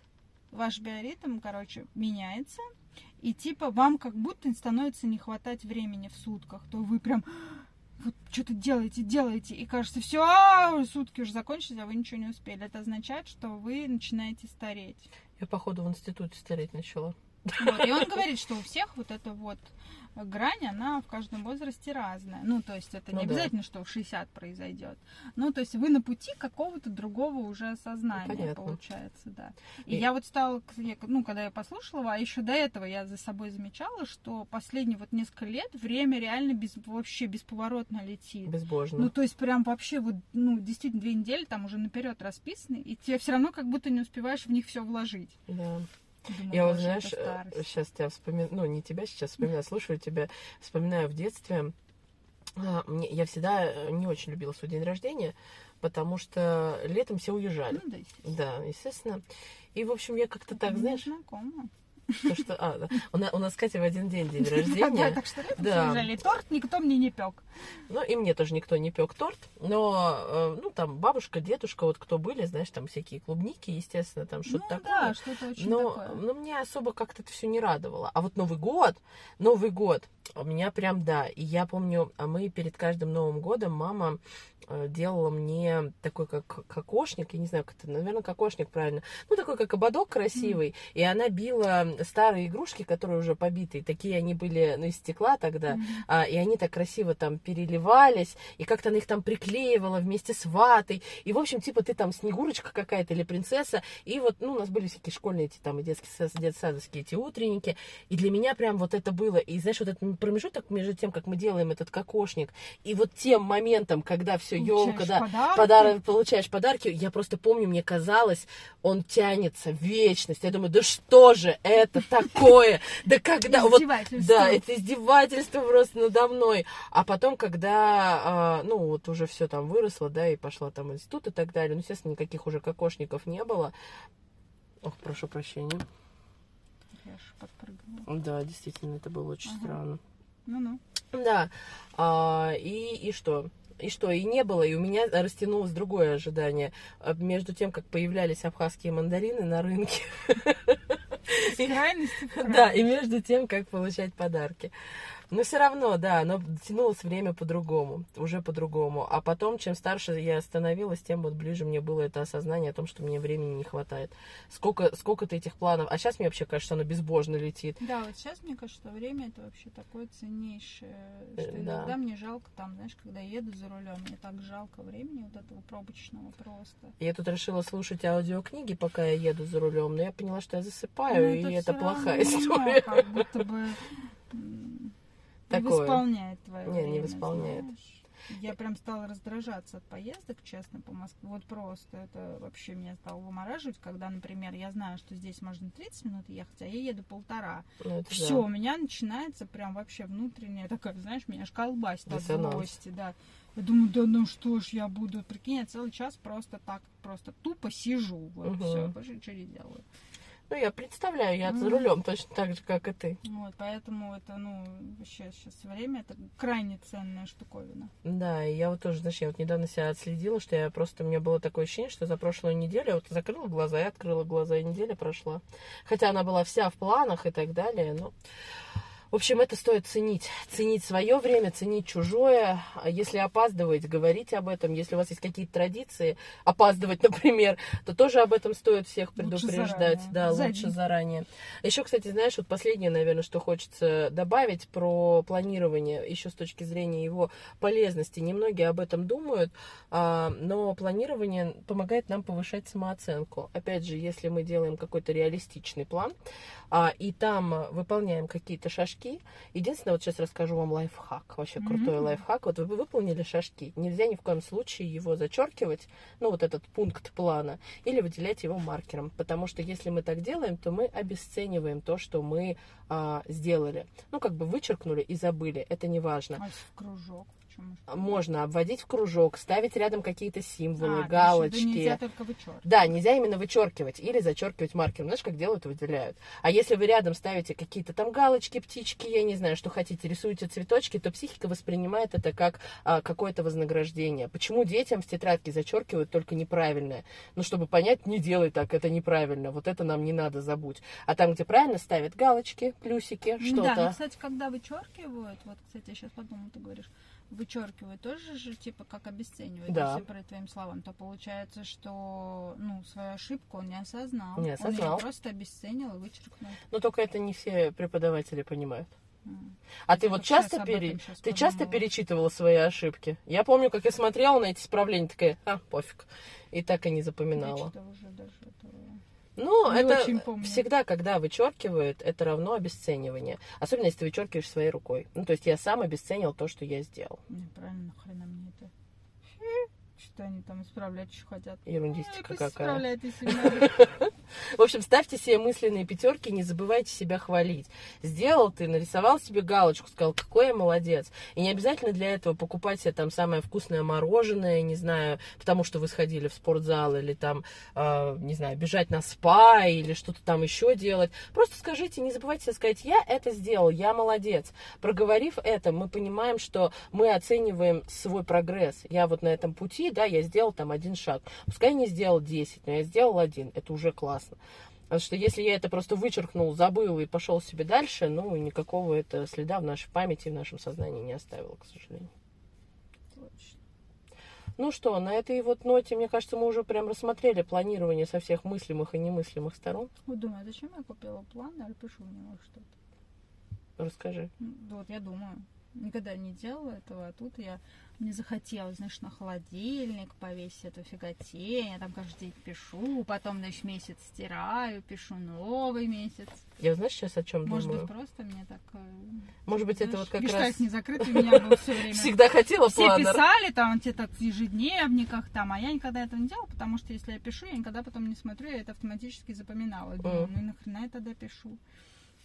[SPEAKER 2] ваш биоритм, короче, меняется, и типа вам как будто становится не хватать времени в сутках, то вы прям вот что-то делаете, делаете, и кажется, все, сутки уже закончились, а вы ничего не успели. Это означает, что вы начинаете стареть.
[SPEAKER 1] Я, походу, в институте стареть начала.
[SPEAKER 2] Вот. И он говорит, что у всех вот эта вот грань, она в каждом возрасте разная. Ну, то есть это
[SPEAKER 1] Ну
[SPEAKER 2] не
[SPEAKER 1] да.
[SPEAKER 2] обязательно, что в 60 произойдет. Ну, то есть вы на пути какого-то другого уже осознания,
[SPEAKER 1] Ну, понятно.
[SPEAKER 2] получается, да. И,
[SPEAKER 1] И-
[SPEAKER 2] я вот стала, ну, когда я послушала, а еще до этого я за собой замечала, что последние вот несколько лет время реально без, вообще бесповоротно летит.
[SPEAKER 1] Безбожно.
[SPEAKER 2] Ну, то есть прям вообще вот, ну, действительно, две недели там уже наперед расписаны, и тебе все равно как будто не успеваешь в них все вложить.
[SPEAKER 1] Да.
[SPEAKER 2] Думаю,
[SPEAKER 1] Я вот,
[SPEAKER 2] «Боже, это
[SPEAKER 1] знаешь,
[SPEAKER 2] старость».
[SPEAKER 1] сейчас тебя вспоминаю, ну, не тебя сейчас вспоминаю, слушаю тебя, вспоминаю в детстве. А, мне- Я всегда э, не очень любила свой день рождения, потому что летом все уезжали.
[SPEAKER 2] Ну да, естественно.
[SPEAKER 1] Да, естественно. И, в общем, я как-то так, знаешь,
[SPEAKER 2] знакомо.
[SPEAKER 1] То, что... А, да. у, на- у нас, Катя, в один день день
[SPEAKER 2] Да,
[SPEAKER 1] рождения.
[SPEAKER 2] так что
[SPEAKER 1] Да.
[SPEAKER 2] все уезжали. Торт никто мне не пек.
[SPEAKER 1] Ну, и мне тоже никто не пек торт, но, э, ну, там, бабушка, дедушка, вот кто были, знаешь, там всякие клубники, естественно, там что-то
[SPEAKER 2] ну
[SPEAKER 1] такое.
[SPEAKER 2] да, что-то очень
[SPEAKER 1] Но,
[SPEAKER 2] такое.
[SPEAKER 1] но мне особо как-то это все не радовало. А вот Новый год, Новый год, у меня прям да. И я помню, а мы перед каждым Новым годом мама э, делала мне такой как кокошник, я не знаю, как это, наверное, кокошник правильно. Ну, такой как ободок красивый. И она била старые игрушки, которые уже побитые. Такие они были, ну, из стекла тогда.
[SPEAKER 2] Мгм.
[SPEAKER 1] А, и они так красиво там переливались, и как-то она их там приклеивала вместе с ватой. И, в общем, типа ты там снегурочка какая-то или принцесса. И вот, ну, у нас были всякие школьные эти там и детские, сад- детсадовские эти утренники. И для меня прям вот это было. И знаешь, вот этот промежуток между тем, как мы делаем этот кокошник, и вот тем моментом, когда все елка, да,
[SPEAKER 2] подарки.
[SPEAKER 1] подарок, получаешь подарки, я просто помню, мне казалось, он тянется вечность. Я думаю, да что же это такое? Да когда... Вот да, это издевательство просто надо мной. А потом, когда, а, ну, вот уже все там выросло, да, и пошла там институт и так далее, ну, естественно, никаких уже кокошников не было. Ох, прошу прощения.
[SPEAKER 2] Я аж подпрыгнула.
[SPEAKER 1] Да, действительно, это было очень
[SPEAKER 2] Ага.
[SPEAKER 1] странно.
[SPEAKER 2] Ну-ну.
[SPEAKER 1] Да, а, и, и что? И что, и не было, и у меня растянулось другое ожидание. А Между тем, как появлялись абхазские мандарины на рынке,
[SPEAKER 2] С крайности
[SPEAKER 1] Да, и между тем, как получать подарки. Но все равно, да, оно тянулось время по-другому, уже по-другому. А потом, чем старше я становилась, тем вот ближе мне было это осознание о том, что мне времени не хватает. Сколько, сколько ты этих планов... А сейчас мне вообще кажется, что оно безбожно летит.
[SPEAKER 2] Да, вот сейчас мне кажется, что время это вообще такое ценнейшее,
[SPEAKER 1] Э,
[SPEAKER 2] что
[SPEAKER 1] да.
[SPEAKER 2] иногда мне жалко там, знаешь, когда еду за рулем, мне так жалко времени вот этого пробочного просто.
[SPEAKER 1] Я тут решила слушать аудиокниги, пока я еду за рулем, но я поняла, что я
[SPEAKER 2] Ну,
[SPEAKER 1] засыпаю, и это плохая история.
[SPEAKER 2] Как будто бы м, не
[SPEAKER 1] Такое.
[SPEAKER 2] восполняет твое
[SPEAKER 1] Не, не
[SPEAKER 2] время,
[SPEAKER 1] восполняет.
[SPEAKER 2] знаешь. Я прям стала раздражаться от поездок, честно, по Москве. Вот просто это вообще меня стало вымораживать, когда, например, я знаю, что здесь можно 30 минут ехать, а я еду полтора.
[SPEAKER 1] Ну,
[SPEAKER 2] Все,
[SPEAKER 1] да.
[SPEAKER 2] у меня начинается прям вообще внутренняя такая, знаешь, меня аж колбасит от злости, да. Я думаю, да ну что ж я буду, прикинь, я целый час просто так, просто тупо сижу, вот
[SPEAKER 1] Мгм.
[SPEAKER 2] все, больше ничего не делаю.
[SPEAKER 1] Ну, я представляю, я за рулем точно так же, как и ты.
[SPEAKER 2] Вот, поэтому это, ну, вообще сейчас время, это крайне ценная штуковина.
[SPEAKER 1] Да, и я вот тоже, знаешь, я вот недавно себя отследила, что я просто, у меня было такое ощущение, что за прошлую неделю я вот закрыла глаза и открыла глаза, и неделя прошла. Хотя она была вся в планах и так далее, но... В общем, это стоит ценить. Ценить свое время, ценить чужое. А Если опаздываете, говорите об этом. Если у вас есть какие-то традиции, опаздывать, например, то тоже об этом стоит всех
[SPEAKER 2] Лучше
[SPEAKER 1] предупреждать.
[SPEAKER 2] заранее.
[SPEAKER 1] Да, лучше заранее. Еще, кстати, знаешь, вот последнее, наверное, что хочется добавить про планирование, еще с точки зрения его полезности. Немногие об этом думают, а, но планирование помогает нам повышать самооценку. Опять же, если мы делаем какой-то реалистичный план, а, и там выполняем какие-то шажки. Единственное, вот сейчас расскажу вам лайфхак, вообще крутой
[SPEAKER 2] Мгм.
[SPEAKER 1] лайфхак. Вот вы выполнили шажки, нельзя ни в коем случае его зачеркивать, ну вот этот пункт плана, или выделять его маркером, потому что если мы так делаем, то мы обесцениваем то, что мы а, сделали. Ну как бы вычеркнули и забыли, это не важно.
[SPEAKER 2] А кружок, почему?
[SPEAKER 1] Можно обводить в кружок, ставить рядом какие-то символы,
[SPEAKER 2] А,
[SPEAKER 1] галочки.
[SPEAKER 2] да нельзя только вычеркивать.
[SPEAKER 1] Да, нельзя именно вычеркивать или зачеркивать маркером. Знаешь, как делают выделяют. А если вы рядом ставите какие-то там галочки, птички, я не знаю, что хотите, рисуете цветочки, то психика воспринимает это как а, какое-то вознаграждение. Почему детям в тетрадке зачеркивают только неправильное? Ну, чтобы понять, не делай так, это неправильно, вот это нам не надо, забудь. А там, где правильно, ставят галочки, плюсики,
[SPEAKER 2] Ну Да, ну,
[SPEAKER 1] что-то.
[SPEAKER 2] кстати, когда вычеркивают, вот, кстати, я сейчас подумала, ты говоришь, вычеркивают тоже же, типа, как обесценивают,
[SPEAKER 1] Да.
[SPEAKER 2] если про твоим словам, то получается, что, ну, свою ошибку он не осознал.
[SPEAKER 1] Не
[SPEAKER 2] Он
[SPEAKER 1] осознал.
[SPEAKER 2] ее просто обесценил и вычеркнул.
[SPEAKER 1] Но только это не все преподаватели понимают. А ты вот часто, пере... ты часто перечитывала свои ошибки? Я помню, как я смотрела на эти исправления, такая, а, пофиг. И так и не запоминала.
[SPEAKER 2] Уже даже.
[SPEAKER 1] Ну,
[SPEAKER 2] Не
[SPEAKER 1] это
[SPEAKER 2] очень помню.
[SPEAKER 1] всегда, когда вычеркивают, это равно обесценивание. Особенно, если ты вычеркиваешь своей рукой. Ну, то есть я сам обесценил то, что я сделал.
[SPEAKER 2] Неправильно, нахрена мне это? Что они там исправлять еще хотят?
[SPEAKER 1] Ерундистика
[SPEAKER 2] пусть
[SPEAKER 1] какая.
[SPEAKER 2] исправляют, если.
[SPEAKER 1] В общем, ставьте себе мысленные пятерки, не забывайте себя хвалить. Сделал ты, нарисовал себе галочку, сказал, какой я молодец. И не обязательно для этого покупать себе там самое вкусное мороженое, не знаю, потому что вы сходили в спортзал или там, э, не знаю, бежать на спа или что-то там еще делать. Просто скажите, не забывайте себе сказать, я это сделал, я молодец. Проговорив это, мы понимаем, что мы оцениваем свой прогресс. Я вот на этом пути, да, я сделал там один шаг. Пускай не сделал 10, но я сделал один. Это уже классно. Потому что если я это просто вычеркнул, забыл и пошел себе дальше, ну, никакого это следа в нашей памяти, в нашем сознании не оставило, к сожалению.
[SPEAKER 2] Точно.
[SPEAKER 1] Ну что, на этой вот ноте, мне кажется, мы уже прям рассмотрели планирование со всех мыслимых и немыслимых сторон.
[SPEAKER 2] Вот думаю, зачем я купила планер и пишу в него что-то.
[SPEAKER 1] Расскажи.
[SPEAKER 2] Ну, Вот я думаю, никогда не делала этого, а тут я мне захотелось, знаешь, на холодильник повесить эту фиготень, я там каждый день пишу, потом, значит, месяц стираю, пишу новый месяц.
[SPEAKER 1] Я, знаешь, сейчас о чем
[SPEAKER 2] Может
[SPEAKER 1] думаю?
[SPEAKER 2] быть, просто мне так... э,
[SPEAKER 1] Может быть, это
[SPEAKER 2] знаешь,
[SPEAKER 1] вот как раз
[SPEAKER 2] не закрыт, у меня был все время.
[SPEAKER 1] всегда хотела
[SPEAKER 2] Все
[SPEAKER 1] планер.
[SPEAKER 2] писали там те так в ежедневниках там, а я никогда этого не делала, потому что если я пишу, я никогда потом не смотрю, я это автоматически запоминала. Думаю, ну и нахрена я тогда пишу?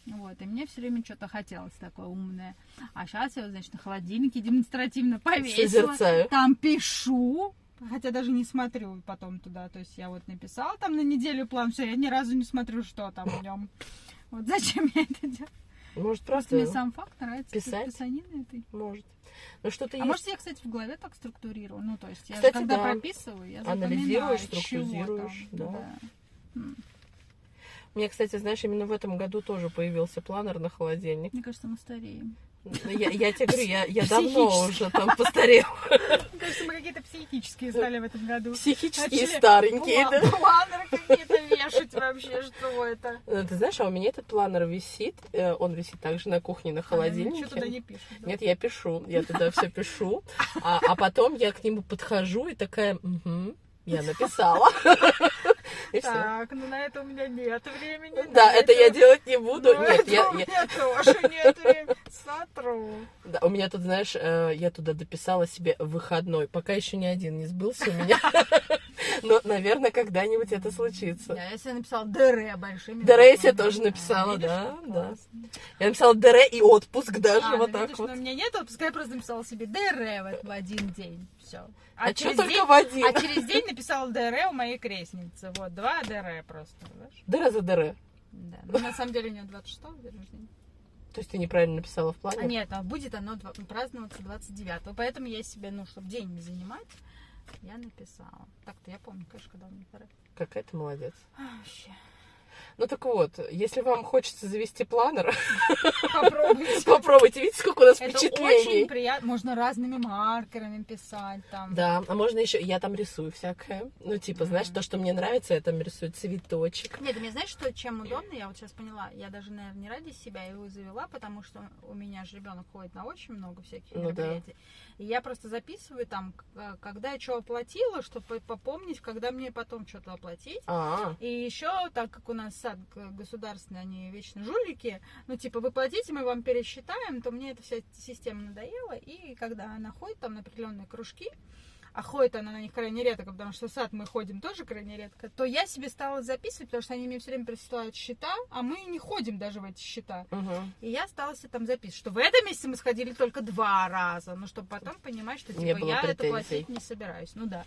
[SPEAKER 2] Вот, и мне все время что-то хотелось такое умное. А сейчас я, вот, значит, на холодильнике демонстративно повесила.
[SPEAKER 1] Созерцаю.
[SPEAKER 2] Там пишу, хотя даже не смотрю потом туда. То есть я вот написала там на неделю план, все, я ни разу не смотрю, что там в нем. Вот зачем я это делаю?
[SPEAKER 1] Может,
[SPEAKER 2] Просто мне сам факт нравится.
[SPEAKER 1] писать?
[SPEAKER 2] писанины этой.
[SPEAKER 1] Может. Ну, что-то
[SPEAKER 2] А
[SPEAKER 1] есть.
[SPEAKER 2] может, я, кстати, в голове так структурирую. Ну, то есть, я же
[SPEAKER 1] Кстати,
[SPEAKER 2] когда
[SPEAKER 1] да.
[SPEAKER 2] прописываю, я
[SPEAKER 1] Анализируешь, структуризируешь,
[SPEAKER 2] там.
[SPEAKER 1] да.
[SPEAKER 2] М.
[SPEAKER 1] Мне, кстати, знаешь, именно в этом году тоже появился планер на холодильник.
[SPEAKER 2] Мне кажется, мы стареем.
[SPEAKER 1] Я, я тебе говорю, я, я давно уже там постарела.
[SPEAKER 2] Мне кажется, мы какие-то психические стали в этом году.
[SPEAKER 1] Психические
[SPEAKER 2] Начали
[SPEAKER 1] старенькие, да?
[SPEAKER 2] Планеры какие-то вешать вообще, что это?
[SPEAKER 1] Э, Ты знаешь, а у меня этот планер висит, э, он висит также на кухне, на
[SPEAKER 2] Что туда
[SPEAKER 1] холодильнике.
[SPEAKER 2] не пишут. да?
[SPEAKER 1] Нет, я пишу, я туда все пишу, а, а потом я к нему подхожу и такая, «Мгм, я написала. И все.
[SPEAKER 2] Так, ну на это у меня нет времени.
[SPEAKER 1] Да,
[SPEAKER 2] на
[SPEAKER 1] это я делать не буду.
[SPEAKER 2] Ну,
[SPEAKER 1] Нет, я,
[SPEAKER 2] у
[SPEAKER 1] я-
[SPEAKER 2] меня тоже нет времени. Сотру.
[SPEAKER 1] да, у меня тут, знаешь, э, я туда дописала себе выходной. Пока еще ни один не сбылся у меня. Но, наверное, когда-нибудь это случится.
[SPEAKER 2] Да, я себе написала ДР большими.
[SPEAKER 1] ДР я себе тоже написала, да, да. Я написала ДР и отпуск даже
[SPEAKER 2] А,
[SPEAKER 1] вот
[SPEAKER 2] ну,
[SPEAKER 1] так
[SPEAKER 2] видишь,
[SPEAKER 1] вот.
[SPEAKER 2] но у меня нет отпуска, я просто написала себе ДР в один день. Все.
[SPEAKER 1] А что
[SPEAKER 2] через
[SPEAKER 1] только
[SPEAKER 2] день-
[SPEAKER 1] в один?
[SPEAKER 2] А через день написала ДР у моей крестницы. Вот, два ДР просто. знаешь?
[SPEAKER 1] ДР за ДР.
[SPEAKER 2] Да. Ну, на самом деле у нее 26-го день рождения.
[SPEAKER 1] То есть ты неправильно написала в
[SPEAKER 2] А
[SPEAKER 1] плане?
[SPEAKER 2] нет, а будет оно праздноваться 29-го. Поэтому я себе, ну, чтобы день не занимать, я написала. Так-то я помню, конечно, когда у меня ДР.
[SPEAKER 1] Какая ты молодец.
[SPEAKER 2] А, Вообще.
[SPEAKER 1] Ну так вот, если вам хочется завести планер,
[SPEAKER 2] Попробуйте.
[SPEAKER 1] попробуйте. Видите, сколько у нас
[SPEAKER 2] Это
[SPEAKER 1] впечатлений.
[SPEAKER 2] очень приятно. Можно разными маркерами писать там.
[SPEAKER 1] Да, а можно еще, я там рисую всякое. Ну, типа, знаешь, то, что мне нравится, я там рисую цветочек.
[SPEAKER 2] Нет, мне знаешь, что чем удобно? Я вот сейчас поняла. Я даже, наверное, не ради себя его завела, потому что у меня же ребенок ходит на очень много всяких
[SPEAKER 1] Ну да.
[SPEAKER 2] мероприятий. И я просто записываю там, э, когда я что оплатила, чтобы попомнить, когда мне потом что-то оплатить.
[SPEAKER 1] А,
[SPEAKER 2] И еще, так как у нас сад г- государственный, они вечно жулики, ну, типа, вы платите, мы вам пересчитаем, то мне эта вся система надоела. И когда она ходит там на определенные кружки, а ходит она на них крайне редко, потому что в сад мы ходим тоже крайне редко, то я себе стала записывать, потому что они мне все время присылают счета, а мы не ходим даже в эти счета.
[SPEAKER 1] угу.
[SPEAKER 2] И я стала себе там записывать, что в этом месяце мы сходили только два раза, ну, чтобы потом понимать, что, типа, я это
[SPEAKER 1] претензий.
[SPEAKER 2] платить не собираюсь. Ну, да.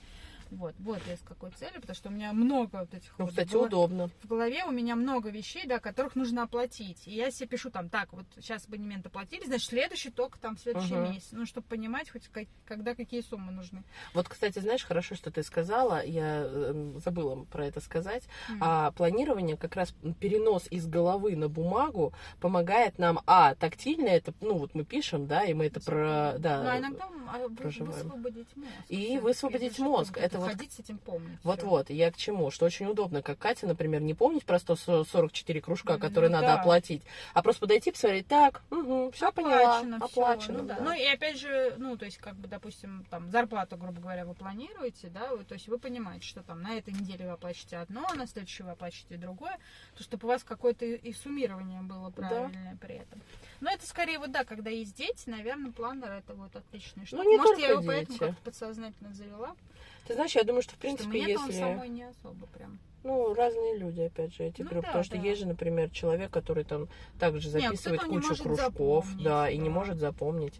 [SPEAKER 2] Вот, вот я с какой целью, потому что у меня много вот этих
[SPEAKER 1] Ну,
[SPEAKER 2] вот
[SPEAKER 1] кстати,
[SPEAKER 2] было-
[SPEAKER 1] удобно.
[SPEAKER 2] в голове у меня много вещей, да, которых нужно оплатить. И я себе пишу там, так, вот сейчас абонемент оплатили, значит, следующий только там в следующем
[SPEAKER 1] Мгм.
[SPEAKER 2] месяце. Ну, чтобы понимать хоть как- когда какие суммы нужны.
[SPEAKER 1] Вот, кстати, знаешь, хорошо, что ты сказала, я э, забыла про это сказать.
[SPEAKER 2] М.
[SPEAKER 1] А планирование, как раз перенос из головы на бумагу помогает нам, а, тактильно это, ну, вот мы пишем, да, и мы это про, да,
[SPEAKER 2] Ну, а иногда а,
[SPEAKER 1] проживаем.
[SPEAKER 2] высвободить мозг.
[SPEAKER 1] И высвободить
[SPEAKER 2] это
[SPEAKER 1] мозг.
[SPEAKER 2] как-то
[SPEAKER 1] Это вот-
[SPEAKER 2] ходить с этим помнить.
[SPEAKER 1] Вот-вот, я к чему? Что очень удобно, как Катя, например, не помнить про 144 кружка, которые
[SPEAKER 2] ну
[SPEAKER 1] надо
[SPEAKER 2] да.
[SPEAKER 1] оплатить, а просто подойти, посмотреть, так, угу, все поняла,
[SPEAKER 2] всё,
[SPEAKER 1] оплачено.
[SPEAKER 2] ну, да.
[SPEAKER 1] да.
[SPEAKER 2] Ну и опять же, ну то есть как бы, допустим, там зарплату, грубо говоря, вы планируете, да, вы- то есть вы понимаете, что там на этой неделе вы оплачиваете одно, а на следующей вы оплачиваете другое, то чтобы у вас какое-то и суммирование было
[SPEAKER 1] Да.
[SPEAKER 2] правильное при этом. Но это скорее вот да, когда есть дети, наверное, планер это вот отличная штука.
[SPEAKER 1] Ну, не
[SPEAKER 2] Может, я его поэтому
[SPEAKER 1] дети.
[SPEAKER 2] как-то подсознательно завела,
[SPEAKER 1] Ты знаешь, я думаю, что в
[SPEAKER 2] что
[SPEAKER 1] принципе,
[SPEAKER 2] мне
[SPEAKER 1] если,
[SPEAKER 2] самой не особо прям.
[SPEAKER 1] ну, разные люди, опять же, эти
[SPEAKER 2] Ну
[SPEAKER 1] группы,
[SPEAKER 2] да,
[SPEAKER 1] потому что
[SPEAKER 2] да.
[SPEAKER 1] есть же, например, человек, который там также
[SPEAKER 2] Не,
[SPEAKER 1] записывает
[SPEAKER 2] кто-то не
[SPEAKER 1] кучу кружков, да, и не может запомнить.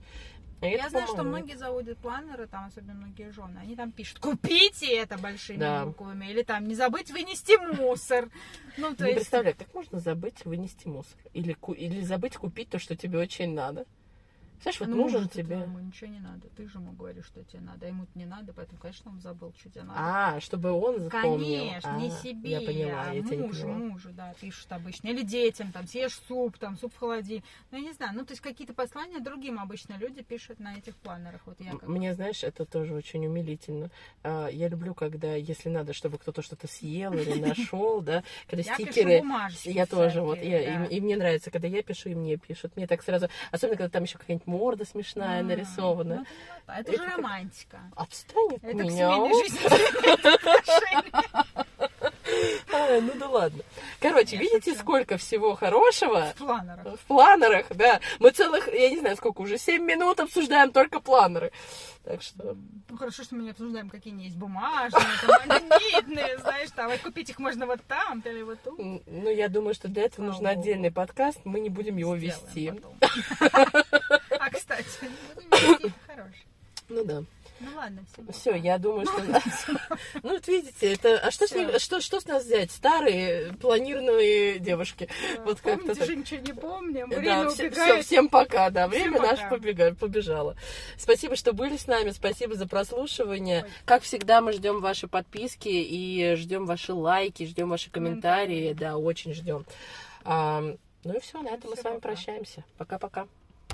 [SPEAKER 1] И
[SPEAKER 2] Я
[SPEAKER 1] это
[SPEAKER 2] знаю, что многие заводят планеры, там особенно многие жены, они там пишут, купите это большими
[SPEAKER 1] Да.
[SPEAKER 2] буквами, или там не забыть вынести мусор. Ну, то
[SPEAKER 1] Не
[SPEAKER 2] есть,
[SPEAKER 1] представляю, как можно забыть вынести мусор? Или, или забыть купить то, что тебе очень надо? Знаешь, вот
[SPEAKER 2] ну,
[SPEAKER 1] нужен тебе...
[SPEAKER 2] твоему ничего не надо. Ты же ему говоришь, что тебе надо, а ему-то не надо, поэтому, конечно, он забыл, что тебе надо.
[SPEAKER 1] А, чтобы он запомнил.
[SPEAKER 2] Конечно, не
[SPEAKER 1] А,
[SPEAKER 2] себе,
[SPEAKER 1] Я поняла,
[SPEAKER 2] а
[SPEAKER 1] я не
[SPEAKER 2] мужу, мужу, да, пишут обычно. Или детям, там, съешь суп, там, суп в холодильник. Ну, я не знаю, ну, то есть какие-то послания другим обычно люди пишут на этих планерах. Вот я как
[SPEAKER 1] Мне, знаешь, это тоже очень умилительно. А, Я люблю, когда, если надо, чтобы кто-то что-то съел или нашел, да, когда стикеры... Я тоже, вот, и мне нравится, когда я пишу, и мне пишут. Мне так сразу, особенно, когда там еще какая-нибудь морда смешная
[SPEAKER 2] А,
[SPEAKER 1] нарисована.
[SPEAKER 2] ну, это Это
[SPEAKER 1] Это
[SPEAKER 2] же
[SPEAKER 1] как-
[SPEAKER 2] романтика.
[SPEAKER 1] Отстань от
[SPEAKER 2] Это к
[SPEAKER 1] меня.
[SPEAKER 2] семейной жизни.
[SPEAKER 1] А, ну да ладно. Короче,
[SPEAKER 2] Я
[SPEAKER 1] видите,
[SPEAKER 2] шучу.
[SPEAKER 1] сколько всего хорошего
[SPEAKER 2] В планерах.
[SPEAKER 1] в планерах, да. Мы целых, я не знаю, сколько уже, 7 минут обсуждаем только планеры. Так что,
[SPEAKER 2] Ну хорошо, что мы не обсуждаем, какие они есть бумажные, магнитные, знаешь, там, купить их можно вот там или вот тут.
[SPEAKER 1] ну, я думаю, что для этого нужен отдельный подкаст, мы не будем его вести.
[SPEAKER 2] кстати, хорошо.
[SPEAKER 1] Ну да.
[SPEAKER 2] Ну ладно, все.
[SPEAKER 1] Все, я думаю, что... Ну, вот видите, это... А что с, ним- что, что с нас взять? Старые планированные девушки. Вот как-то
[SPEAKER 2] Помните
[SPEAKER 1] так.
[SPEAKER 2] же, ничего не помним,
[SPEAKER 1] Да,
[SPEAKER 2] время
[SPEAKER 1] все-
[SPEAKER 2] убегает.
[SPEAKER 1] всем пока, да, время наше побега- побежало. Спасибо, что были с нами, спасибо за прослушивание.
[SPEAKER 2] Ой.
[SPEAKER 1] Как всегда, мы ждем ваши подписки и ждем ваши лайки, ждем ваши
[SPEAKER 2] комментарии,
[SPEAKER 1] да, очень ждем. А, ну и все, на этом мы
[SPEAKER 2] Всё,
[SPEAKER 1] с вами
[SPEAKER 2] пока.
[SPEAKER 1] прощаемся. Пока-пока.